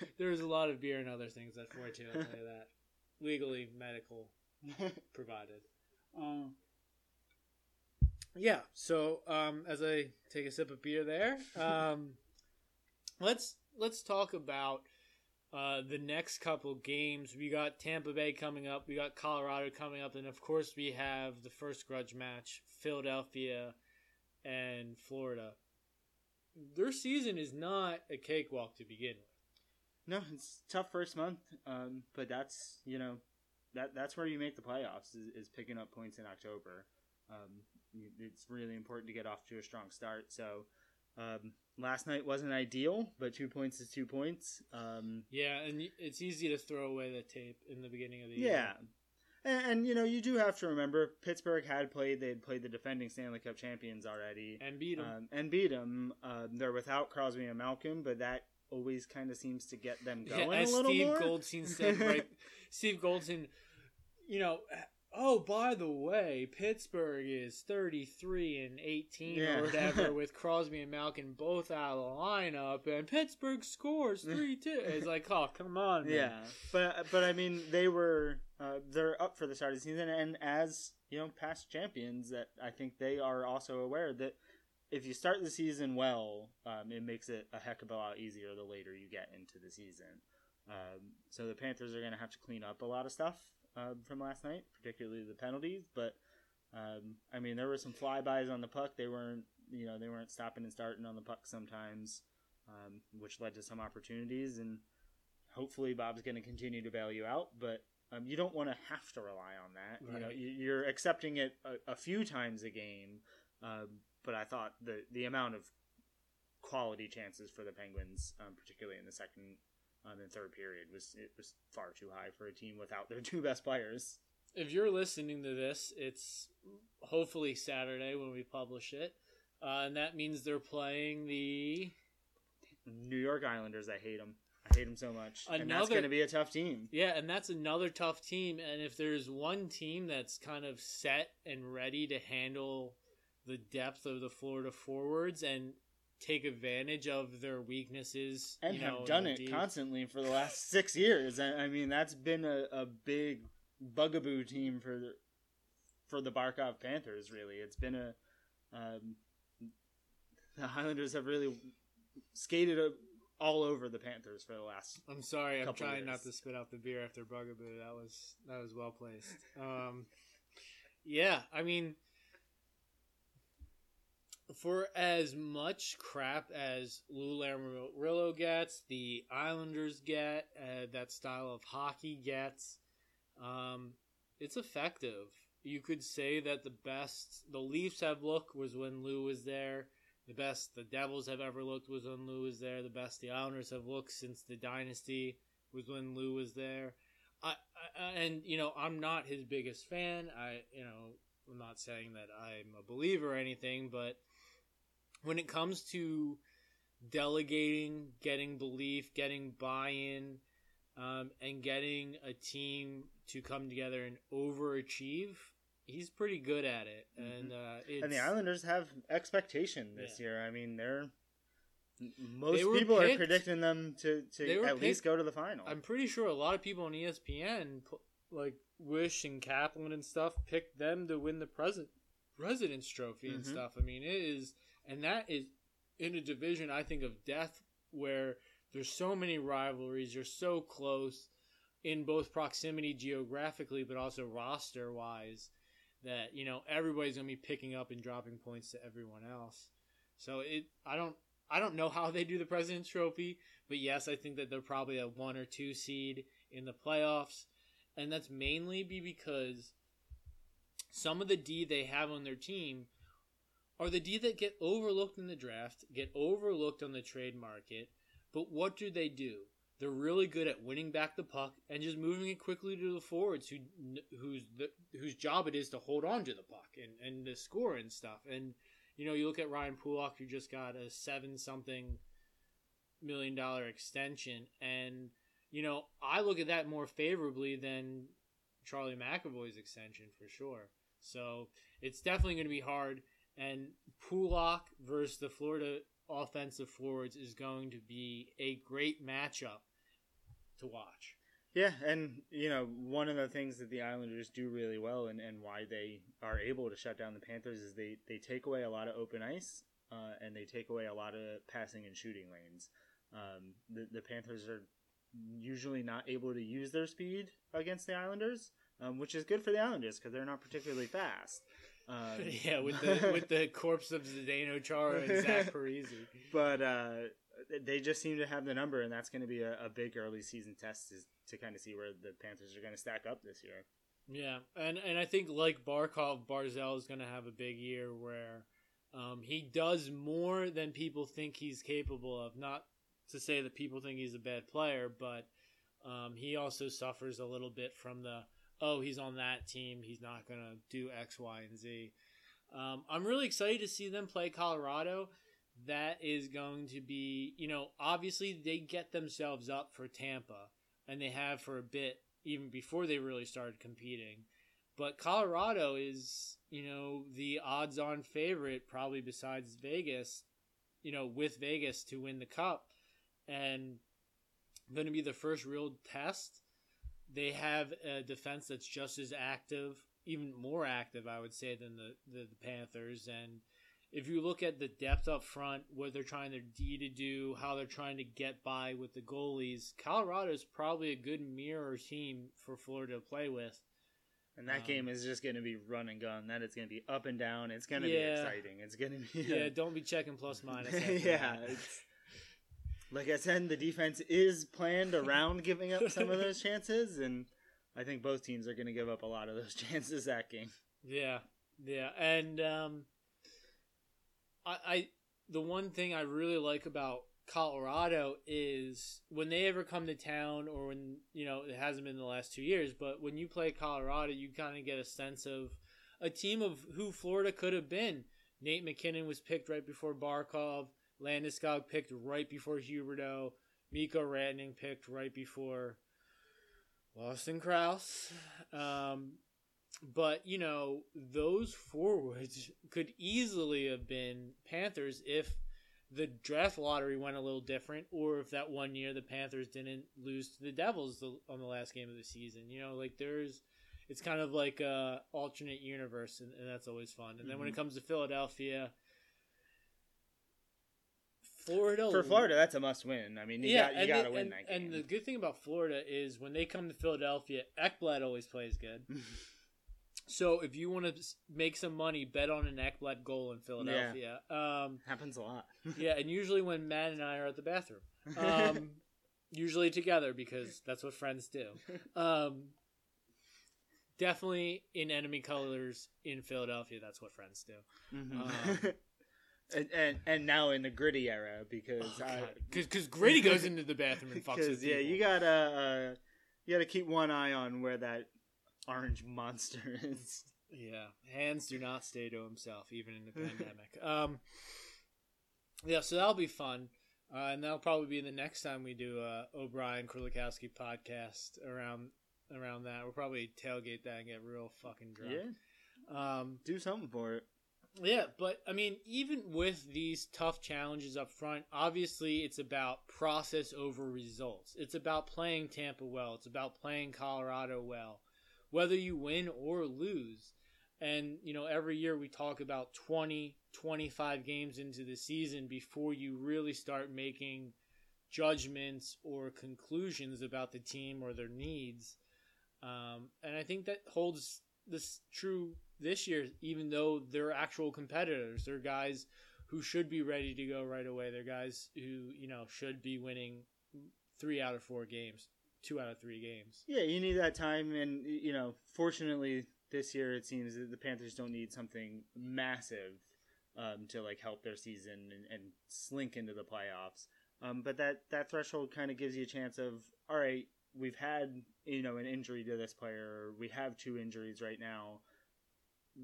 there was a lot of beer and other things at four two. I'll tell you that. Legally, medical provided. um, Yeah. So um, as I take a sip of beer there, um, let's let's talk about uh, the next couple games. We got Tampa Bay coming up. We got Colorado coming up, and of course we have the first grudge match: Philadelphia and Florida. Their season is not a cakewalk to begin with. No, it's tough first month, um, but that's you know that that's where you make the playoffs is, is picking up points in October. Um, it's really important to get off to a strong start. So um, last night wasn't ideal, but two points is two points. Um, Yeah, and it's easy to throw away the tape in the beginning of the year. yeah, and, and you know you do have to remember Pittsburgh had played; they had played the defending Stanley Cup champions already and beat them. um, and beat them. Um, they're without Crosby and Malkin, but that always kind of seems to get them going Yeah, as a little Steve more. Goldstein said, right? Steve Goldstein, you know, oh, by the way, Pittsburgh is 33 and 18 Yeah. or whatever with Crosby and Malkin both out of the lineup, and Pittsburgh scores 3 2. It's like, oh, come on, man. Yeah, but but I mean they were uh, they're up for the start of the season, and as you know, past champions, that I think they are also aware that if you start the season well, um, it makes it a heck of a lot easier the later you get into the season. Um, so the Panthers are going to have to clean up a lot of stuff uh, from last night, particularly the penalties. But um, I mean, there were some flybys on the puck. They weren't, you know, they weren't stopping and starting on the puck sometimes, um, which led to some opportunities. And hopefully, Bob's going to continue to bail you out. But um, you don't want to have to rely on that. You know, Right. you- you're accepting it a, a few times a game. Um, but I thought the the amount of quality chances for the Penguins, um, particularly in the second um, and third period, was it was far too high for a team without their two best players. If you're listening to this, it's hopefully Saturday when we publish it. Uh, and that means they're playing the New York Islanders, I hate them. I hate them so much, and that's Another- going to be a tough team. Yeah, and that's another tough team. And if there's one team that's kind of set and ready to handle the depth of the Florida forwards and take advantage of their weaknesses, And you know, have done it deep- constantly for the last six years. I, I mean, that's been a, a big bugaboo team for the, for the Barkov Panthers. Really, it's been a um, the Islanders have really skated a, all over the Panthers for the last. I'm sorry, I'm trying years. not to spit out the beer after Bugaboo. That was that was well placed. Um, yeah, I mean, for as much crap as Lou Lamoriello gets, the Islanders get, uh, that style of hockey gets, um, it's effective. You could say that the best the Leafs have looked was when Lou was there. The best the Devils have ever looked was when Lou was there. The best the Islanders have looked since the dynasty was when Lou was there. I, I and you know I'm not his biggest fan. I you know I'm not saying that I'm a believer or anything, but when it comes to delegating, getting belief, getting buy-in, um, and getting a team to come together and overachieve, he's pretty good at it. And uh, it's, Mm-hmm. And the Islanders have expectation this year. I mean, they're most They people picked- are predicting them to, to at least go to the final. I'm pretty sure a lot of people on ESPN, like Wysh and Kaplan and stuff, picked them to win the present President's Trophy and Mhm. stuff. I mean, it is, and that is in a division I think of death where there's so many rivalries. You're so close in both proximity geographically, but also roster wise. That you know everybody's gonna be picking up and dropping points to everyone else. So it, I don't, I don't know how they do the President's Trophy, but yes, I think that they're probably a one or two seed in the playoffs, and that's mainly be because some of the D they have on their team are the D that get overlooked in the draft, get overlooked on the trade market. But what do they do? They're really good at winning back the puck and just moving it quickly to the forwards, who whose whose job it is to hold on to the puck and and to score and stuff. And you know, you look at Ryan Pulock, who just got a seven something million dollar extension, and you know, I look at that more favorably than Charlie McAvoy's extension for sure. So it's definitely going to be hard. And Pulock versus the Florida offensive forwards is going to be a great matchup to watch. Yeah, and you know one of the things that the Islanders do really well, and, and why they are able to shut down the Panthers is they they take away a lot of open ice, uh, and they take away a lot of passing and shooting lanes. Um, the the Panthers are usually not able to use their speed against the Islanders, um, which is good for the Islanders because they're not particularly fast. Um, yeah, with the with the corpse of Zdeno Chara and Zach Parise. but uh, they just seem to have the number, and that's going to be a, a big early season test is to kind of see where the Panthers are going to stack up this year. Yeah, and and I think like Barkov, Barzal is going to have a big year where um, he does more than people think he's capable of. Not to say that people think he's a bad player, but um, he also suffers a little bit from the oh he's on that team, he's not going to do X, Y, and Z. Um, I'm really excited to see them play Colorado. That is going to be, you know, obviously they get themselves up for Tampa, and they have for a bit even before they really started competing. But Colorado is, you know, the odds on favorite, probably besides Vegas, you know, with Vegas to win the cup. And going to be the first real test. They have a defense that's just as active, even more active, I would say, than the, the, the Panthers. And if you look at the depth up front, what they're trying their D to do, how they're trying to get by with the goalies, Colorado is probably a good mirror team for Florida to play with. And that Um, game is just going to be run and gun. That is going to be up and down. It's going to Yeah. be exciting. It's going to be Yeah, don't be checking plus minus. yeah. It's, like I said, the defense is planned around giving up some of those chances, and I think both teams are going to give up a lot of those chances that game. Yeah, yeah, and um, I, I the one thing I really like about Colorado is when they ever come to town, or when you know it hasn't been the last two years, but when you play Colorado, you kind of get a sense of a team of who Florida could have been. Nate MacKinnon was picked right before Barkov. Landeskog picked right before Huberdeau. Mikko Rantanen picked right before Lawson Crouse. Um, but you know those forwards could easily have been Panthers if the draft lottery went a little different, or if that one year the Panthers didn't lose to the Devils the, on the last game of the season. You know, like there's it's kind of like a alternate universe, and, and that's always fun. And then when it Mhm. comes to Philadelphia, Florida For Florida, that's a must win. I mean, you got you got to win and, that game. And the good thing about Florida is when they come to Philadelphia, Ekblad always plays good. So if you want to make some money, bet on an Ekblad goal in Philadelphia. Um, Happens a lot. yeah, and usually when Matt and I are at the bathroom, um, usually together because that's what friends do. Um, definitely in enemy colors in Philadelphia. That's what friends do. Mhm. Um, and, and and now in the gritty era because I, Because Gritty goes into the bathroom and fucks with yeah, people. you gotta uh, you gotta keep one eye on where that orange monster is. Yeah, hands do not stay to himself, even in the pandemic. Um, yeah, so that'll be fun, uh, and that'll probably be the next time we do a O'Brien Krulikowski podcast around around that. We'll probably tailgate that and get real fucking drunk. Yeah, Um, do something for it. Yeah, but I mean, even with these tough challenges up front, obviously it's about process over results. It's about playing Tampa well. It's about playing Colorado well, whether you win or lose. And, you know, every year we talk about 20, 25 games into the season before you really start making judgments or conclusions about the team or their needs. Um, and I think that holds this true this year, even though they're actual competitors. They're guys who should be ready to go right away. They're guys who, you know, should be winning three out of four games, two out of three games. Yeah, you need that time, and you know, fortunately, this year it seems that the Panthers don't need something massive um, to like help their season and, and slink into the playoffs. Um, but that that threshold kind of gives you a chance of all right, we've had you know an injury to this player, we have two injuries right now.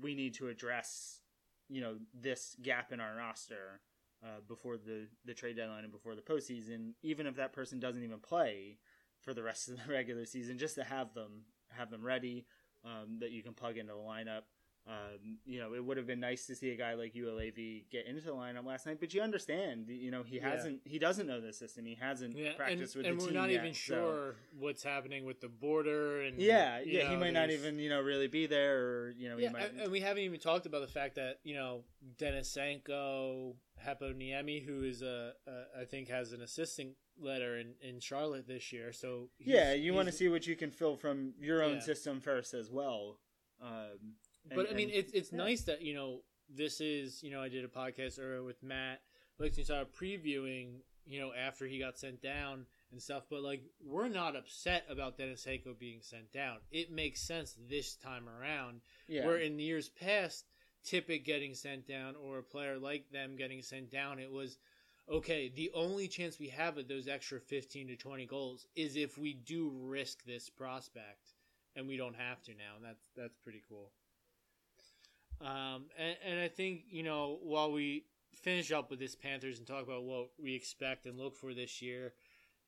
We need to address you know this gap in our roster uh, before the the trade deadline and before the postseason, even if that person doesn't even play for the rest of the regular season, just to have them have them ready um, that you can plug into the lineup. Um, you know, it would have been nice to see a guy like Juolevi get into the lineup last night, but you understand, you know, he Yeah. hasn't, he doesn't know the system, he hasn't Yeah, and, practiced with and the we're not yet, even so- sure what's happening with the border. And Yeah, yeah, he know, might not even, you know, really be there, or you know, he Yeah, might. and- and we haven't even talked about the fact that you know Denisenko, Heponiemi, who is a, a I think has an assistant letter in, in Charlotte this year. So he's- yeah, you want to see what you can fill from your own system first as well. Um, and- But I mean, it's it's yeah. nice that you know this is you know I did a podcast earlier with Matt Lichtenstein previewing you know after he got sent down and stuff. But like we're not upset about Denisenko being sent down. It makes sense this time around. yeah, Where in years past, Tippett getting sent down or a player like them getting sent down, it was okay. The only chance we have at those extra fifteen to twenty goals is if we do risk this prospect, and we don't have to now. And that's that's pretty cool. Um, and, and I think you know while we finish up with this Panthers and talk about what we expect and look for this year,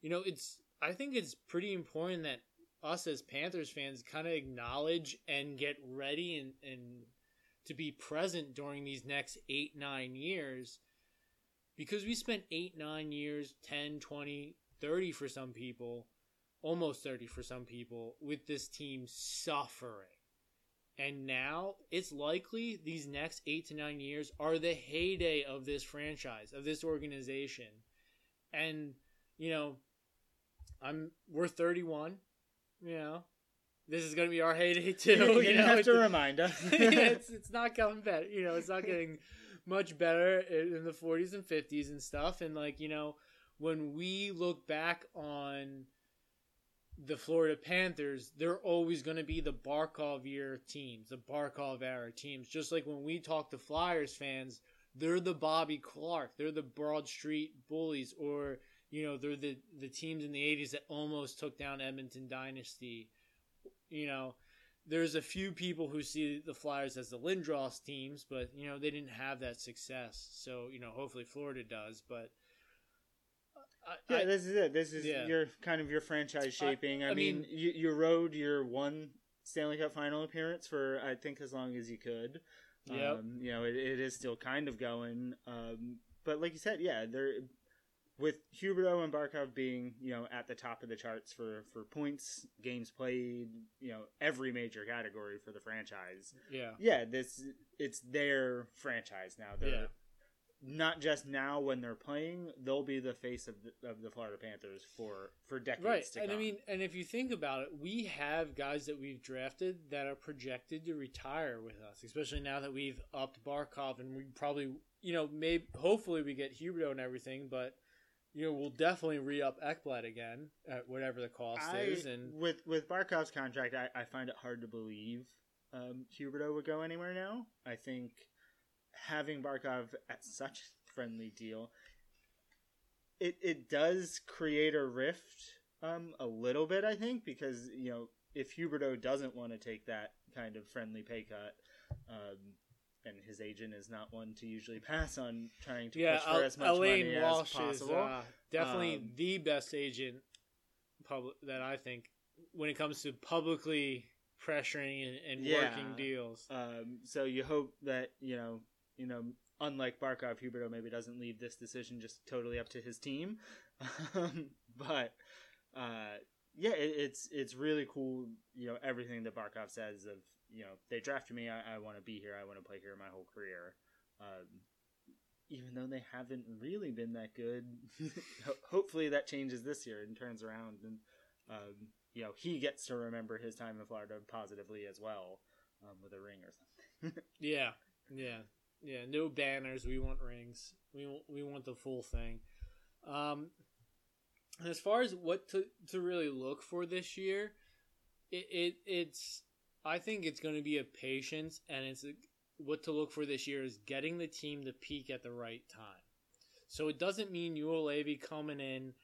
you know it's I think it's pretty important that us as Panthers fans kind of acknowledge and get ready and, and to be present during these next eight, nine years because we spent eight, nine years, 10, 20, 30 for some people, almost 30 for some people, with this team suffering. And now it's likely these next eight to nine years are the heyday of this franchise, of this organization. And, you know, I'm we're 31 you know, this is going to be our heyday too. you, You, know, have to remind us. it's it's not coming better. You know, it's not getting much better in the 40s and 50s and stuff. And like you know, when we look back on the Florida Panthers, they're always going to be the Barkov year teams, the Barkov era teams. Just like when we talk to Flyers fans, they're the Bobby Clarke, they're the Broad Street Bullies, or you know, they're the the teams in the '80s that almost took down Edmonton Dynasty. You know, there's a few people who see the Flyers as the Lindros teams, but you know they didn't have that success. So you know, hopefully Florida does. But I, Yeah, I- this is it. This is Yeah. your kind of your franchise shaping. I, I mean, mean- you, you rode your one Stanley Cup final appearance for I think as long as you could. Yeah, Um, you know, it, it is still kind of going. Um, but like you said, yeah, there with Huberdeau and Barkov being, you know, at the top of the charts for for points, games played, you know, every major category for the franchise. Yeah. Yeah, this it's their franchise now. They're Yeah. Not just now when they're playing, they'll be the face of the, of the Florida Panthers for for decades Right. to And come. I mean, and if you think about it, we have guys that we've drafted that are projected to retire with us, especially now that we've upped Barkov and we probably, you know, maybe hopefully we get Huberdeau and everything, but you know, we'll definitely re up Ekblad again at whatever the cost I, is and with with Barkov's contract, I, I find it hard to believe um, Huberdeau would go anywhere now. I think having Barkov at such a friendly deal, it it does create a rift um, a little bit. I think because you know if Huberdeau doesn't want to take that kind of friendly pay cut. Um, and his agent is not one to usually pass on trying to yeah, push for Al- as much Elaine money Walsh as is possible. uh, definitely Um, the best agent public that I think when it comes to publicly pressuring and, and Yeah. working deals. Um, so you hope that you know, you know, unlike Barkov, Huberdeau maybe doesn't leave this decision just totally up to his team. Um, but uh, yeah, it, it's it's really cool. You know, everything that Barkov says of you know they drafted me. I, I want to be here. I want to play here my whole career. Um, even though they haven't really been that good, hopefully that changes this year and turns around and. Um, you know, he gets to remember his time in Florida positively as well um, with a ring or something. Yeah, yeah, yeah. No banners. We want rings. We want, we want the full thing. Um, as far as what to to really look for this year, it, it it's I think it's going to be a patience, and it's a, what to look for this year is getting the team to peak at the right time. So it doesn't mean Levy coming in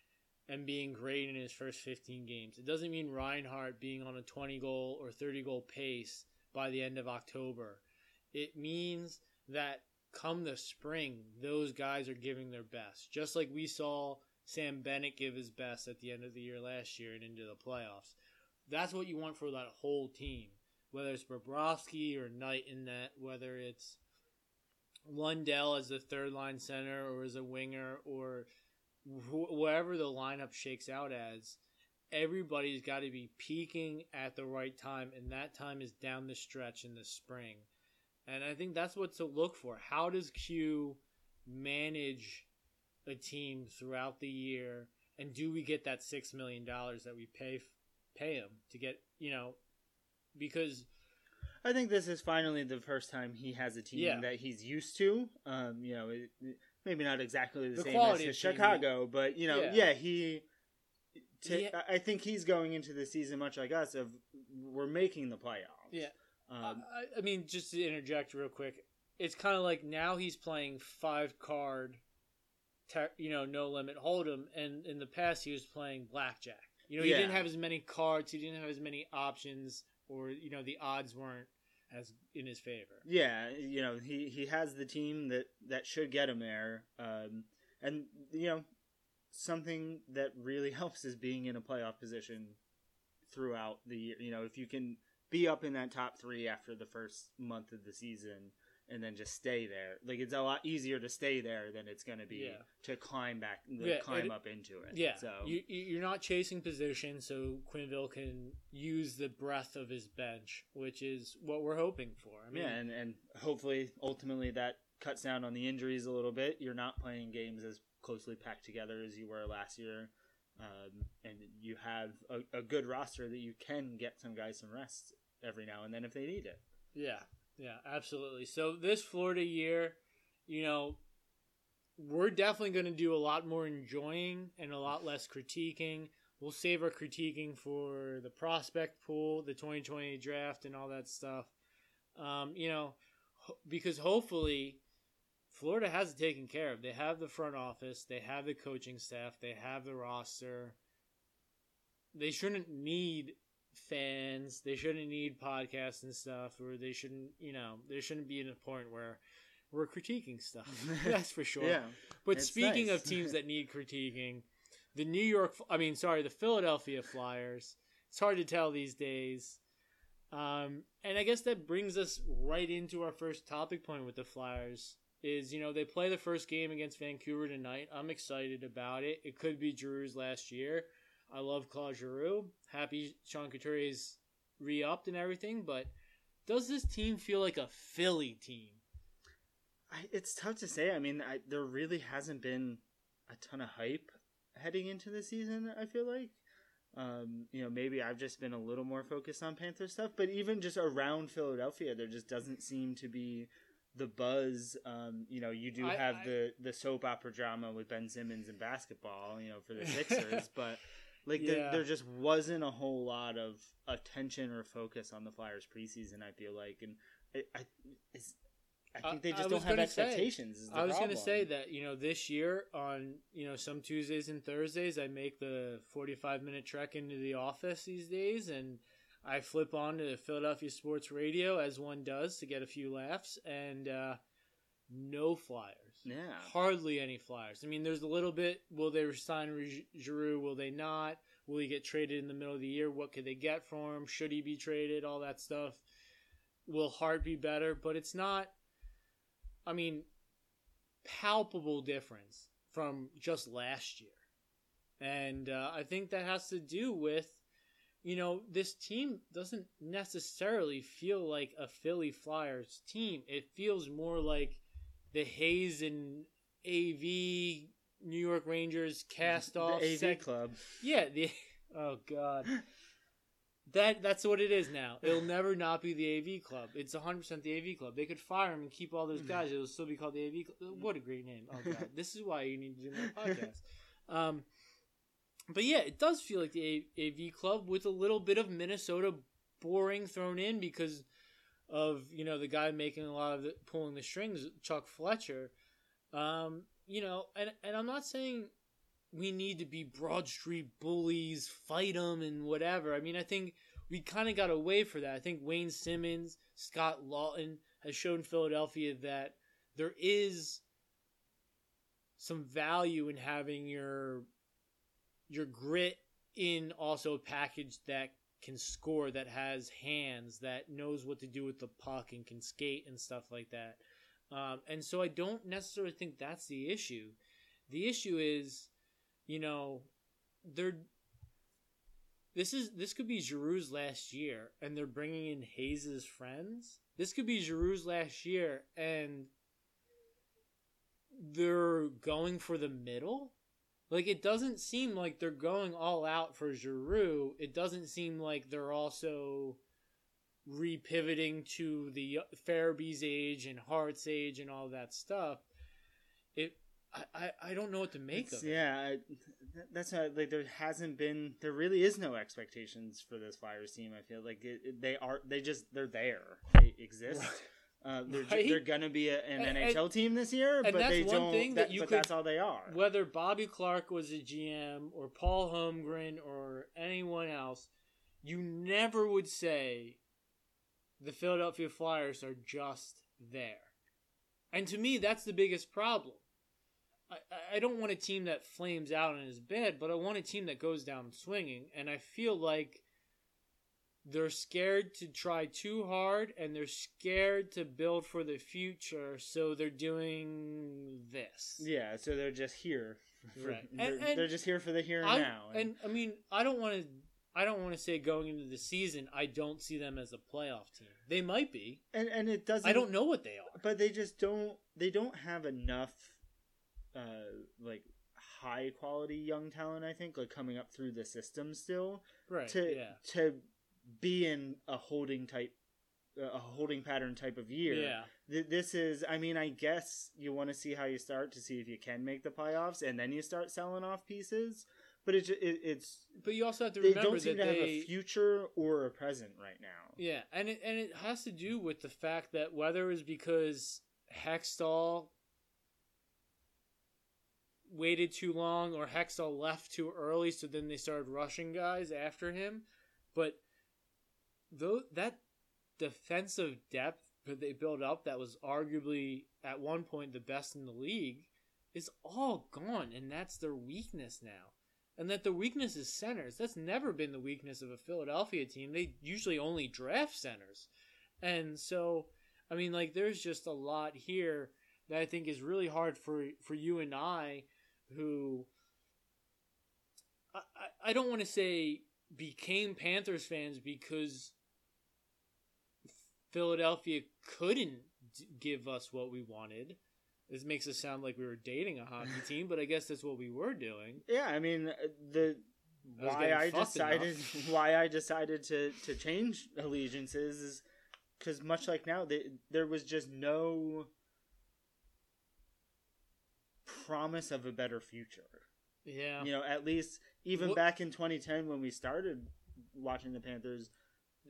and being great in his first 15 games. It doesn't mean Reinhart being on a 20 goal or 30 goal pace by the end of October. It means that come the spring, those guys are giving their best. Just like we saw Sam Bennett give his best at the end of the year last year and into the playoffs. That's what you want for that whole team. Whether it's Bobrovsky or Knight in that, whether it's Lundell as the third line center or as a winger or wh- wherever the lineup shakes out as, everybody's got to be peaking at the right time, and that time is down the stretch in the spring. And I think that's what to look for. How does Q manage a team throughout the year, and do we get that six million dollars that we pay pay him to get? You know, because I think this is finally the first time he has a team Yeah. that he's used to. Um, you know, it, it- maybe not exactly the, The same as his team, Chicago, but you know, Yeah. yeah, he. I I think he's going into the season much like us of we're making the playoffs. Yeah. Um, I, I mean, just to interject real quick, it's kind of like now he's playing five card, ter- you know, no limit hold'em, and in the past he was playing blackjack. You know, he Yeah. didn't have as many cards, he didn't have as many options, or you know, the odds weren't as in his favor. Yeah, you know he he has the team that that should get him there, um, and you know something that really helps is being in a playoff position throughout the year. You know, if you can be up in that top three after the first month of the season and then just stay there, like it's a lot easier to stay there than it's going to be Yeah. to climb back, Yeah, climm it- up into it. Yeah, so you, you- you're not chasing position, so Quenneville can use the breadth of his bench, which is what we're hoping for. I mean, yeah, and and hopefully, ultimately, that cuts down on the injuries a little bit. You're not playing games as closely packed together as you were last year, um, and you have a, a good roster that you can get some guys some rest every now and then if they need it. Yeah, yeah, absolutely. So this Florida year, you know, we're definitely going to do a lot more enjoying and a lot less critiquing. We'll save our critiquing for the prospect pool, the 2020 draft, and all that stuff. Um, you know, because hopefully Florida has it taken care of. They have the front office, they have the coaching staff, they have the roster. They shouldn't need fans. They shouldn't need podcasts and stuff, or they shouldn't, you know, there shouldn't be in a point where we're critiquing stuff. That's for sure. Yeah, But speaking nice. of teams that need critiquing, the New York, I mean, sorry, the Philadelphia Flyers. It's hard to tell these days. Um, and I guess that brings us right into our first topic point with the Flyers. is you know they play the first game against Vancouver tonight. I'm excited about it. It could be Giroux's last year. I love Claude Giroux. Happy Sean Couturier's re-upped and everything, but does this team feel like a Philly team? I, it's tough to say. I mean, I, there really hasn't been a ton of hype heading into the season. I feel like, um, you know, maybe I've just been a little more focused on Panther stuff, but even just around Philadelphia, there just doesn't seem to be the buzz. Um, you know, you do I- have I- the the soap opera drama with Ben Simmons and basketball. You know, for the Sixers, but. Like Yeah. there, there just wasn't a whole lot of attention or focus on the Flyers preseason. I feel like, and I, I, it's, I I- think they I just was don't have say- expectations. is the I was going to say that you know this year on you know some Tuesdays and Thursdays I make the 45 minute trek into the office these days and I flip on to Philadelphia Sports Radio as one does to get a few laughs and uh, no flyers. Yeah. Hardly any flyers. I mean, there's a little bit. Will they sign Ri- Giroux? Will they not? Will he get traded in the middle of the year? What could they get for him? Should he be traded? All that stuff. Will Hart be better? But it's not. I mean, palpable difference from just last year, and uh, I think that has to do with, you know, this team doesn't necessarily feel like a Philly Flyers team. It feels more like the Hayes and AV New York Rangers cast off AV sec- club. yeah, the oh god. That that's what it is now. It'll never not be the AV club. It's 100% the AV club. They could fire him and keep all those guys. It'll still be called the AV club. What a great name. Oh god. This is why you need to do my podcast. Um but yeah, it does feel like the AV club with a little bit of Minnesota boring thrown in because of, you know, the guy making a lot of the, pulling the strings, Chuck Fletcher. Um, you know, and and I'm not saying we need to be Broad Street bullies, fight them, and whatever. I mean, I think we kind of got away for that. I think Wayne Simmonds, Scott Laughton has shown Philadelphia that there is some value in having your your grit in also a package that can score, that has hands, that knows what to do with the puck and can skate and stuff like that. Um, and so I don't necessarily think that's the issue. The issue is, you know, they're this is this could be Giroux's last year, and they're bringing in Hayes' friends. This could be Giroux's last year, and they're going for the middle. Like it doesn't seem like they're going all out for Giroux. It doesn't seem like they're also repivoting to the Farabee's age and Hart's age and all that stuff. It, I, I, I don't know what to make It's- of it. yeah, I, that's how like there hasn't been there really is no expectations for this Flyers team. I feel like it, it- they are they just they're there they exist. Uh, they're, Right? they're gonna be a, an And- NHL team this year, but they don't. thing that you but could- that's all they are. Whether Bobby Clarke was a GM or Paul Holmgren or anyone else, you never would say the Philadelphia Flyers are just there. And to me, that's the biggest problem. I, I- I don't want a team that flames out and is bad, but I want a team that goes down swinging. And I feel like they're scared to try too hard and they're scared to build for the future, so they're doing this. Yeah, so they're just here. For, Right. They're, And- and they're just here for the here and I, now. And I mean, I don't want to. I don't want to say going into the season, I don't see them as a playoff team. They might be. and and it doesn't. I don't know what they are. but they just don't. They don't have enough, uh, like high quality young talent. I think like coming up through the system still. Right. to yeah. to be in a holding type uh, a holding pattern type of year. Yeah. Th- This is I mean I guess you want to see how you start to see if you can make the playoffs and then you start selling off pieces, but it, it it's But you also have to remember they don't seem that to have a future or a present right now. yeah, and it and it has to do with the fact that whether it's because Hextall waited too long or Hextall left too early, so then they started rushing guys after him. But though that defensive depth that they built up, that was arguably at one point the best in the league, is all gone, and that's their weakness now. And that the weakness is centers. That's never been the weakness of a Philadelphia team. They usually only draft centers. And so, I mean, like, there's just a lot here that I think is really hard for for you and I, who I, I, I don't want to say became Panthers fans because Philadelphia couldn't give us what we wanted. This makes us sound like we were dating a hockey team, but I guess that's what we were doing. Yeah, I mean uh, the I why I decided enough. why I decided to to change allegiances is because much like now, they, there was just no promise of a better future. Yeah, You know, at least even back in 2010 when we started watching the Panthers,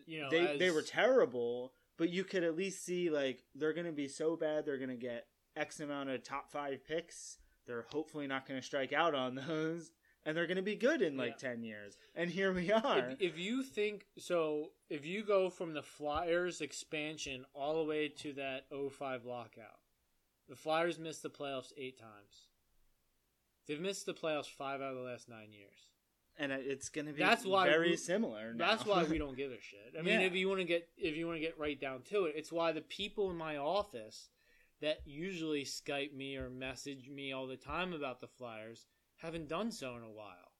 you know, they they were terrible, but you could at least see like they're going to be so bad they're going to get X amount of top five picks. They're hopefully not going to strike out on those, and they're going to be good in like Yeah. ten years. And here we are. If, if you think so, if you go from the Flyers expansion all the way to that 05 lockout, the Flyers missed the playoffs eight times. They've missed the playoffs five out of the last nine years. And it's going to be That's why very we- similar. Now. That's why we don't give a shit. I mean, Yeah. if you want to get if you want to get right down to it, it's why the people in my office that usually Skype me or message me all the time about the Flyers haven't done so in a while.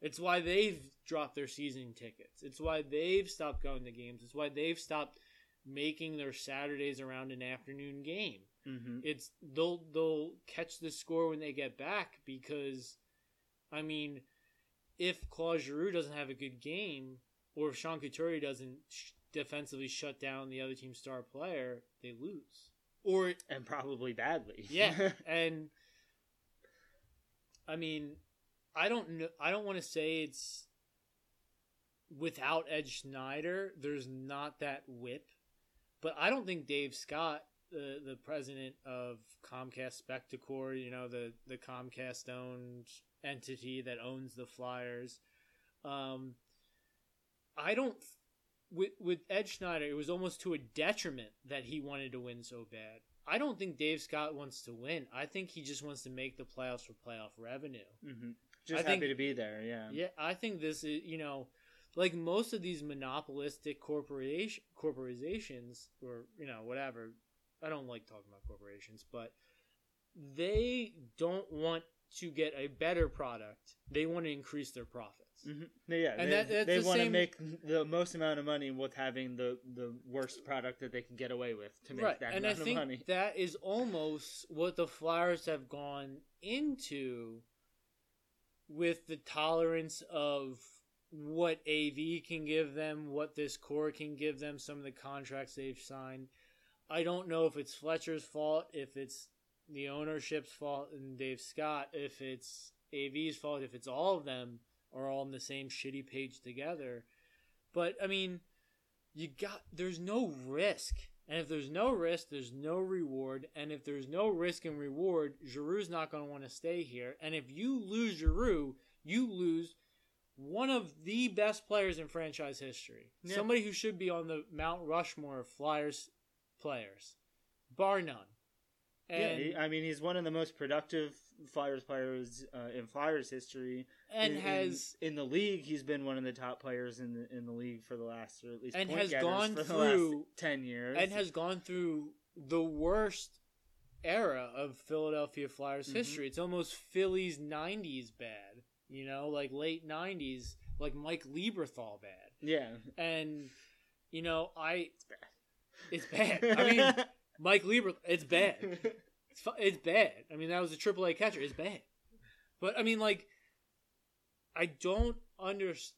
It's why they've dropped their season tickets. It's why they've stopped going to games. It's why they've stopped making their Saturdays around an afternoon game. hmm It's they'll they'll catch the score when they get back because, I mean, if Claude Giroux doesn't have a good game, or if Sean Couturier doesn't sh- defensively shut down the other team's star player, they lose. Or and probably badly. yeah, and I mean, I don't know. I don't want to say it's without Ed Snider. There's not that whip, but I don't think Dave Scott, the the president of Comcast Spectacor, you know the the Comcast owned entity that owns the Flyers, um, I don't. With with Ed Snider, it was almost to a detriment that he wanted to win so bad. I don't think Dave Scott wants to win. I think he just wants to make the playoffs for playoff revenue. hmm Just I think- happy to be there. Yeah. Yeah, I think this is you know, like most of these monopolistic corporation corporations or you know whatever. I don't like talking about corporations, but they don't want to get a better product. They want to increase their profits. hmm Yeah, And they, that- they the want to make the most amount of money with having the, the worst product that they can get away with to make right, that and I amount think of money. that is almost what the Flyers have gone into with the tolerance of what AV can give them, what this core can give them, some of the contracts they've signed. I don't know if it's Fletcher's fault, if it's the ownership's fault and Dave Scott, if it's AV's fault, if it's all of them are all on the same shitty page together. But I mean, you got there's no risk. And if there's no risk, there's no reward. And if there's no risk and reward, Giroux's not going to want to stay here. And if you lose Giroux, you lose one of the best players in franchise history. Yeah. Somebody who should be on the Mount Rushmore of Flyers players, bar none. yeah, And, he, I mean, he's one of the most productive Flyers players uh, in Flyers history. and in, in- has in, the league, he's been one of the top players in the in the league for the last, or at least And has gone through- ten years, and has gone through the worst era of Philadelphia Flyers Mhm. history. It's almost Philly's '90s bad, you know, like late '90s, like Mike Lieberthal bad. yeah, And you know, I it's bad. I mean, Mike Lieber, it's bad. It's fu- it's bad. I mean, that was a AAA catcher. It's bad. But I mean, like, I don't understand.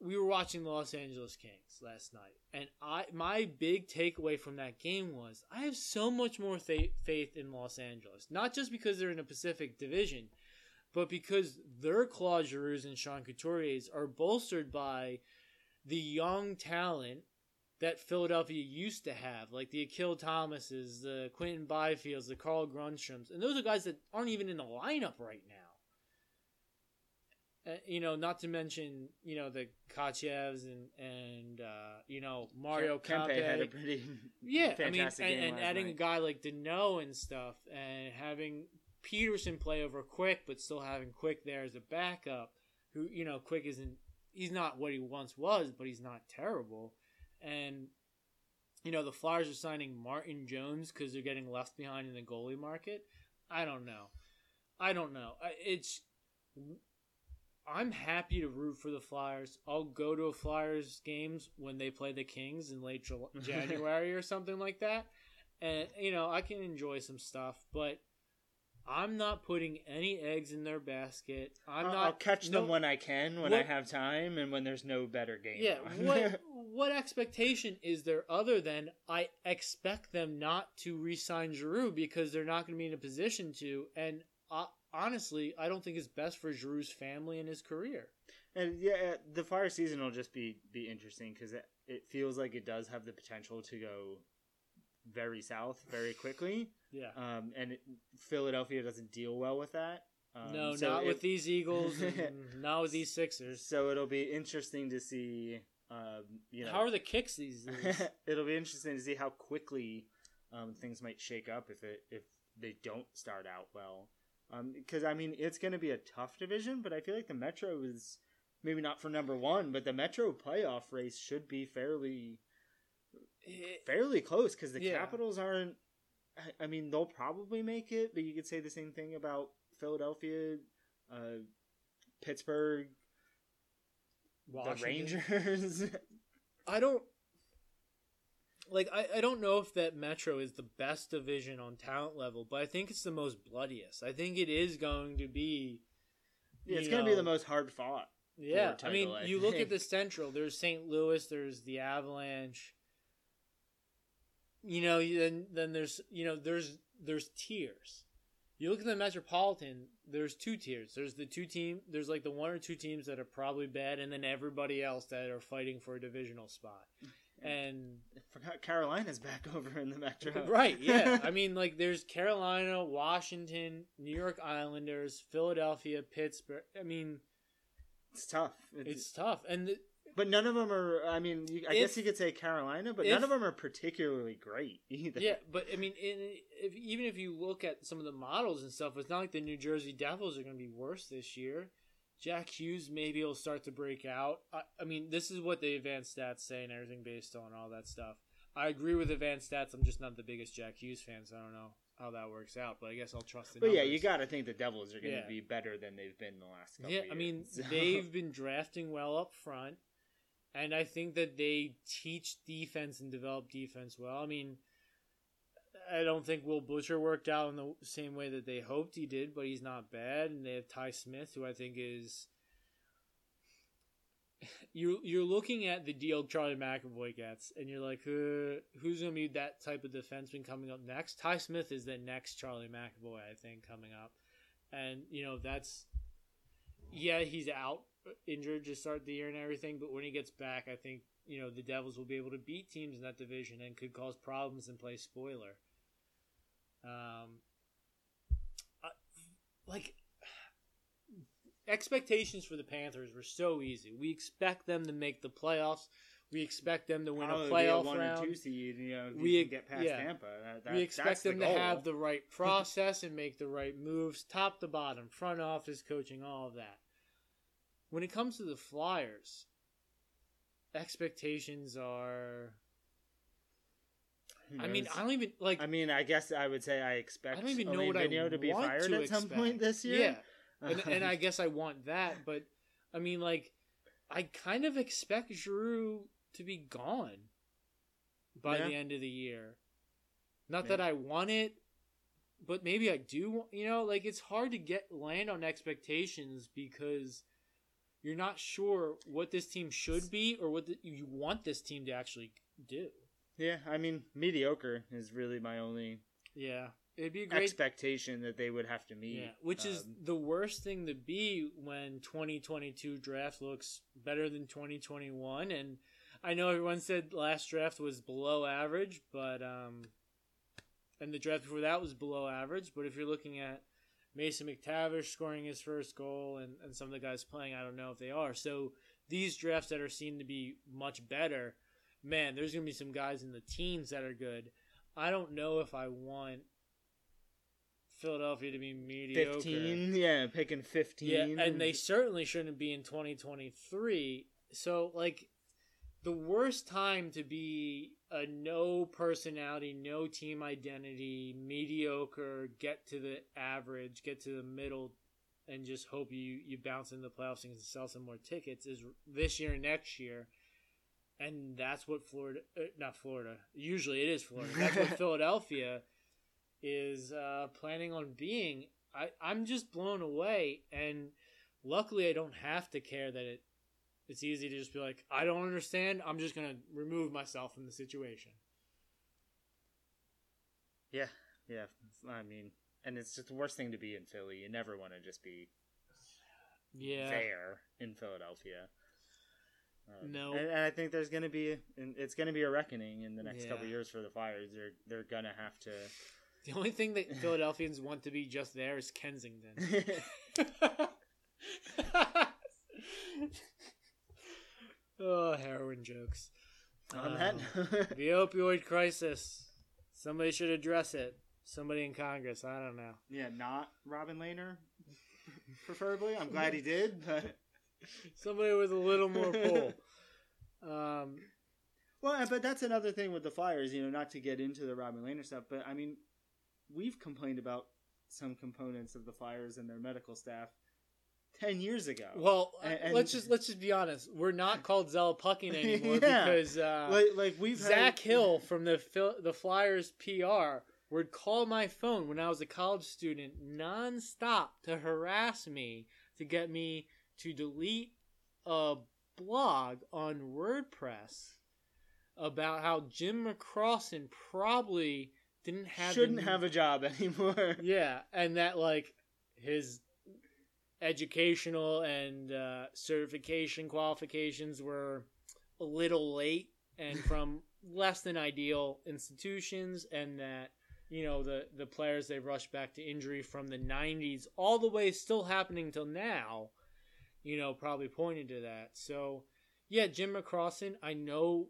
We were watching the Los Angeles Kings last night, and I my big takeaway from that game was I have so much more fa- faith in Los Angeles, not just because they're in a Pacific Division, but because their Claude Giroux and Sean Couturiers are bolstered by the young talent that Philadelphia used to have, like the Akil Thomases, the Quinton Byfields, the Carl Grundstroms, and those are guys that aren't even in the lineup right now. Uh, you know, not to mention you know the Kachevs and and uh, you know Mario Kempe Kempe. had a pretty Yeah, I mean, and, and adding night. a guy like Danault and stuff, and having Petersen play over Quick, but still having Quick there as a backup. Who you know, Quick isn't he's not what he once was, but he's not terrible. And you know, the Flyers are signing Martin Jones because they're getting left behind in the goalie market. I don't know. I don't know. It's. I'm happy to root for the Flyers. I'll go to a Flyers games when they play the Kings in late January or something like that, and you know I can enjoy some stuff. But I'm not putting any eggs in their basket. I'm I'll, not I'll catch no- them when I can, when I have time, and when there's no better game. Yeah, what what expectation is there other than I expect them not to re-sign Giroux because they're not going to be in a position to, and uh, honestly, I don't think it's best for Giroux's family and his career. And yeah, the fire season will just be be interesting because it, it feels like it does have the potential to go very south very quickly. Yeah, Um, and it, Philadelphia doesn't deal well with that. Um, no, so not it- with these Eagles, and not with these Sixers. So it'll be interesting to see. Um, you know, How are the kicks these days? it'll be interesting to see how quickly um, things might shake up if it if they don't start out well. Because I mean, it's going to be a tough division, but I feel like the Metro is maybe not for number one, but the Metro playoff race should be fairly It- fairly close because the Yeah. Capitals aren't. I- I mean, they'll probably make it, but you could say the same thing about Philadelphia, uh, Pittsburgh, the Rangers. I don't like I, I don't know if that Metro is the best division on talent level, but I think it's the most bloodiest. I think it is going to be yeah, it's to be the most hard fought. Yeah, I mean, you look at the Central. There's St. Louis. There's the Avalanche. You know, then then there's you know there's there's tiers. You look at the Metropolitan. There's two tiers. There's the two team. There's like the one or two teams that are probably bad, and then everybody else that are fighting for a divisional spot. Mm-hmm. And I forgot Carolina's back over in the Metro. right, yeah. I mean, like there's Carolina, Washington, New York Islanders, Philadelphia, Pittsburgh. I mean, it's tough. It's, it's tough, and the, but none of them are. I mean, you, I If- guess you could say Carolina, but if- none of them are particularly great either. Yeah, but I mean, in, if, even if you look at some of the models and stuff, it's not like the New Jersey Devils are going to be worse this year. Jack Hughes maybe will start to break out. I, I mean, this is what the advanced stats say and everything based on all that stuff. I agree with advanced stats. I'm just not the biggest Jack Hughes fan, so I don't know how that works out. But I guess I'll trust the But yeah, you got to think the Devils are going to Yeah. be better than they've been the last couple Yeah, years. I mean, So- they've been drafting well up front, and I think that they teach defense and develop defense well. I mean, I don't think Will Butcher worked out in the same way that they hoped he did, but he's not bad. And they have Ty Smith, who I think is. you're you're looking at the deal Charlie McAvoy gets, and you're like, uh, who's going to be that type of defenseman coming up next? Ty Smith is the next Charlie McAvoy, I think, coming up, and you know that's yeah, he's out injured to start the year and everything, but when he gets back, I think you know the Devils will be able to beat teams in that division and could cause problems and play spoiler. Um, I, like expectations for the Panthers were so easy. We expect them to make the playoffs. We expect them to win Probably a playoff one round two seed. You know, We- can get past yeah. Tampa. That, that, we expect that's the them to have the right process and make the right moves, top to bottom, front office, coaching, all of that. When it comes to the Flyers, expectations are. I mean. I don't even like. I mean, I guess I would say I expect. I don't even know what I to be want fired to at some expect. point this year. Yeah, and, and I guess I want that, but I mean, like, I kind of expect Giroux to be gone by Yeah. the end of the year. Not Yeah. that I want it, but maybe I do. want- You know, like it's hard to get land on expectations because you're not sure what this team should be or what the, you want this team to actually do. yeah, I mean, mediocre is really my only Yeah, it'd be a great expectation that they would have to meet. Yeah, which is Um, the worst thing to be when 2022 draft looks better than 2021. And I know everyone said last draft was below average, but um, and the draft before that was below average. But if you're looking at Mason McTavish scoring his first goal and, and some of the guys playing, I don't know if they are. So these drafts that are seen to be much better, man, there's gonna be some guys in the teams that are good. I don't know if I want Philadelphia to be mediocre. fifteen. Yeah, picking fifteen. Yeah, and they certainly shouldn't be in 2023. So, like, the worst time to be a no personality, no team identity, mediocre, get to the average, get to the middle, and just hope you, you bounce in the playoffs and sell some more tickets is this year and next year. And that's what Florida, uh, not Florida, usually it is Florida. That's what Philadelphia is uh, planning on being. I, I'm just blown away. And luckily, I don't have to care that it it's easy to just be like, I don't understand. I'm just gonna remove myself from the situation. Yeah, yeah. I mean, and it's just the worst thing to be in Philly. You never want to just be yeah there in Philadelphia. Um, no, and, and, I think there's going to be it's going to be a reckoning in the next yeah. couple years for the Flyers. They're they're going to have to. The only thing that Philadelphians want to be just there is Kensington. Oh, heroin jokes. On um, that, the opioid crisis. Somebody should address it. Somebody in Congress. I don't know. Yeah, not Robin Lehner, preferably. I'm glad he did, but somebody with a little more pull. Um, well, but that's another thing with the Flyers. You know, not to get into the Robin Lehner stuff, but I mean, we've complained about some components of the Flyers and their medical staff ten years ago. Well, and, let's just let's just be honest. We're not called Zelepucking anymore yeah. because uh, like, like we've Zach had... Hill from the the Flyers PR would call my phone when I was a college student nonstop to harass me to get me to delete a blog on WordPress about how Jim McCrossin probably didn't have shouldn't have a job anymore. Yeah, and that like his educational and uh, certification qualifications were a little late and from less than ideal institutions, and that you know the the players they rushed back to injury from the 90s all the way still happening till now you know probably pointed to that. So yeah jim mccrossin i know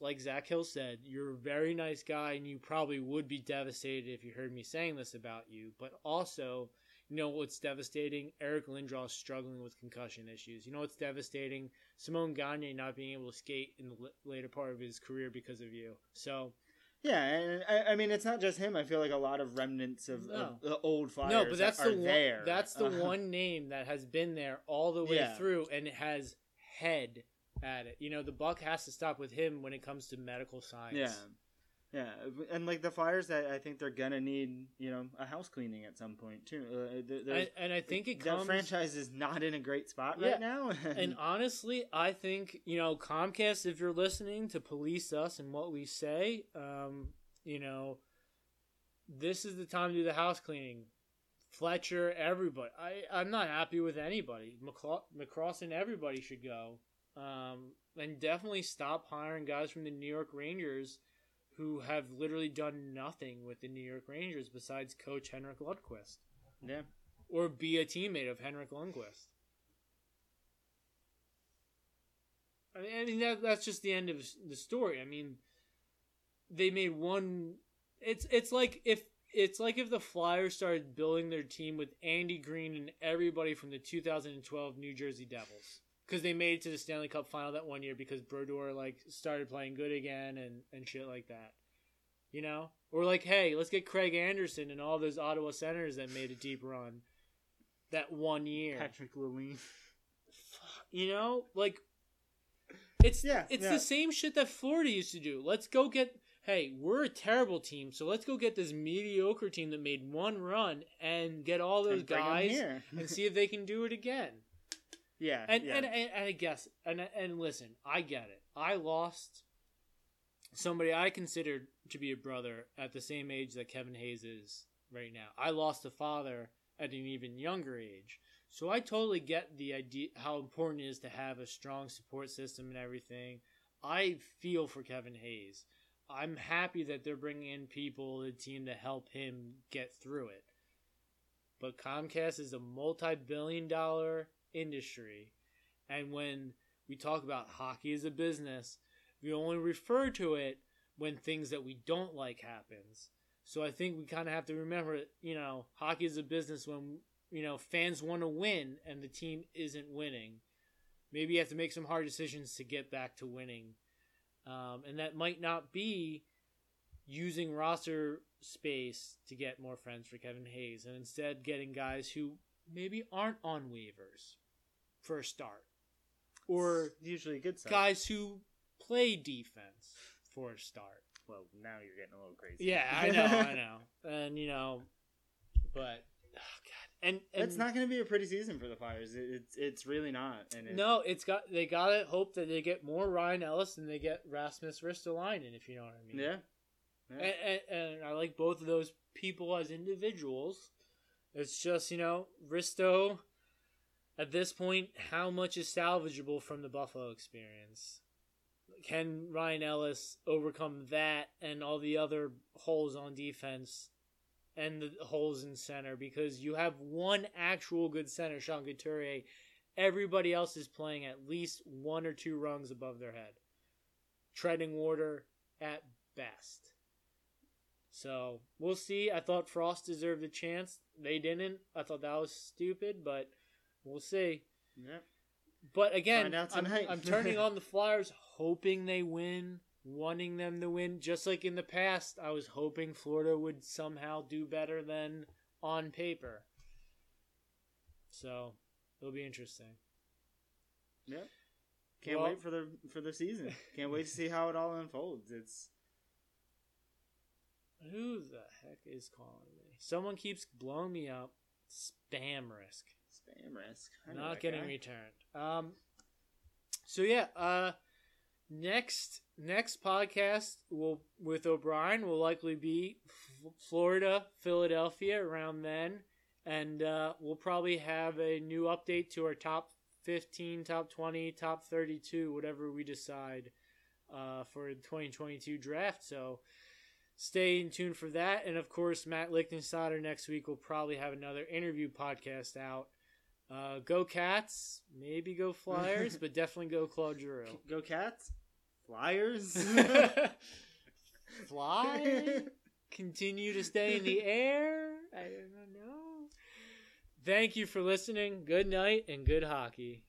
like zach hill said you're a very nice guy and you probably would be devastated if you heard me saying this about you but also you know what's devastating? Eric Lindros struggling with concussion issues. You know what's devastating? Simon Gagne not being able to skate in the later part of his career because of you. So. Yeah, and I, I mean it's not just him. I feel like a lot of remnants of, no. of the old flyers. No, but that's the one, there. That's the uh, one name that has been there all the way yeah. through, and it has head at it. You know, the buck has to stop with him when it comes to medical science. Yeah, yeah, and like the Flyers, I, I think they're gonna need you know a house cleaning at some point too. Uh, and, and, I think it comes. That franchise is not in a great spot yeah. right now. and honestly, I think you know Comcast, if you're listening to police us and what we say, um, you know, this is the time to do the house cleaning. Fletcher, everybody. I I'm not happy with anybody. McCrossin, everybody should go. Um, and definitely stop hiring guys from the New York Rangers who have literally done nothing with the New York Rangers besides coach Henrik Lundqvist. Yeah. Or be a teammate of Henrik Lundqvist. I mean, I mean that, that's just the end of the story. I mean, they made one. It's it's like if it's like if the Flyers started building their team with Andy Greene and everybody from the 2012 New Jersey Devils because they made it to the Stanley Cup final that one year because Brodeur like started playing good again and and shit like that. You know, or like, hey, let's get Craig Anderson and all those Ottawa Senators that made a deep run that one year. Patrick Lalime. You know, like it's yeah, it's yeah. the same shit that Florida used to do. Let's go get. Hey, we're a terrible team, so let's go get this mediocre team that made one run and get all those guys and see if they can do it again. Yeah, and, yeah. And, and and I guess and and listen, I get it. I lost somebody I considered to be a brother at the same age that Kevin Hayes is right now. I lost a father at an even younger age. So I totally get the idea how important it is to have a strong support system and everything. I feel for Kevin Hayes. I'm happy that they're bringing in people, the team to help him get through it. But Comcast is a multi-billion dollar industry. And when we talk about hockey as a business, we only refer to it when things that we don't like happens. So I think we kind of have to remember, you know, hockey is a business when, you know, fans want to win and the team isn't winning. maybe you have to make some hard decisions to get back to winning. Um, and that might not be using roster space to get more friends for Kevin Hayes and instead getting guys who maybe aren't on waivers for a start. Or usually a good sign. guys who play defense for a start. Well, now you're getting a little crazy. Yeah, I know, I know. And you know, but oh god. And, and It's not going to be a pretty season for the Flyers. It, it's it's really not. And it, No, it's got they got to hope that they get more Ryan Ellis than they get Rasmus Ristolainen, if you know what I mean. Yeah. yeah. And, and, and I like both of those people as individuals. It's just you know Risto. At this point, how much is salvageable from the Buffalo experience? Can Ryan Ellis overcome that and all the other holes on defense and the holes in center? Because you have one actual good center, Sean Couturier. Everybody else is playing at least one or two rungs above their head, treading water at best. So we'll see. I thought Frost deserved a chance. They didn't. I thought that was stupid, but we'll see. yeah. But again, I'm. I'm turning on the Flyers, hoping they win, wanting them to win. Just like in the past, I was hoping Florida would somehow do better than on paper. So it'll be interesting. Yeah. Can't Well- wait for the for the season. Can't wait to see how it all unfolds. It's Who the heck is calling me? Someone keeps blowing me up. Spam risk. Spam risk. Not getting guy. returned. Um. So yeah, uh, next next podcast will with O'Brien will likely be F- Florida, Philadelphia around then, and uh, we'll probably have a new update to our top fifteen, top twenty, top thirty-two, whatever we decide uh, for the twenty twenty-two draft. So. Stay in tune for that, and of course, Matt Lichtensteiner next week will probably have another interview podcast out. Uh, go Cats, maybe go Flyers, but definitely go Claude Giroux. Go Cats. Flyers. Fly, continue to stay in the air. I don't know. Thank you for listening. Good night and good hockey.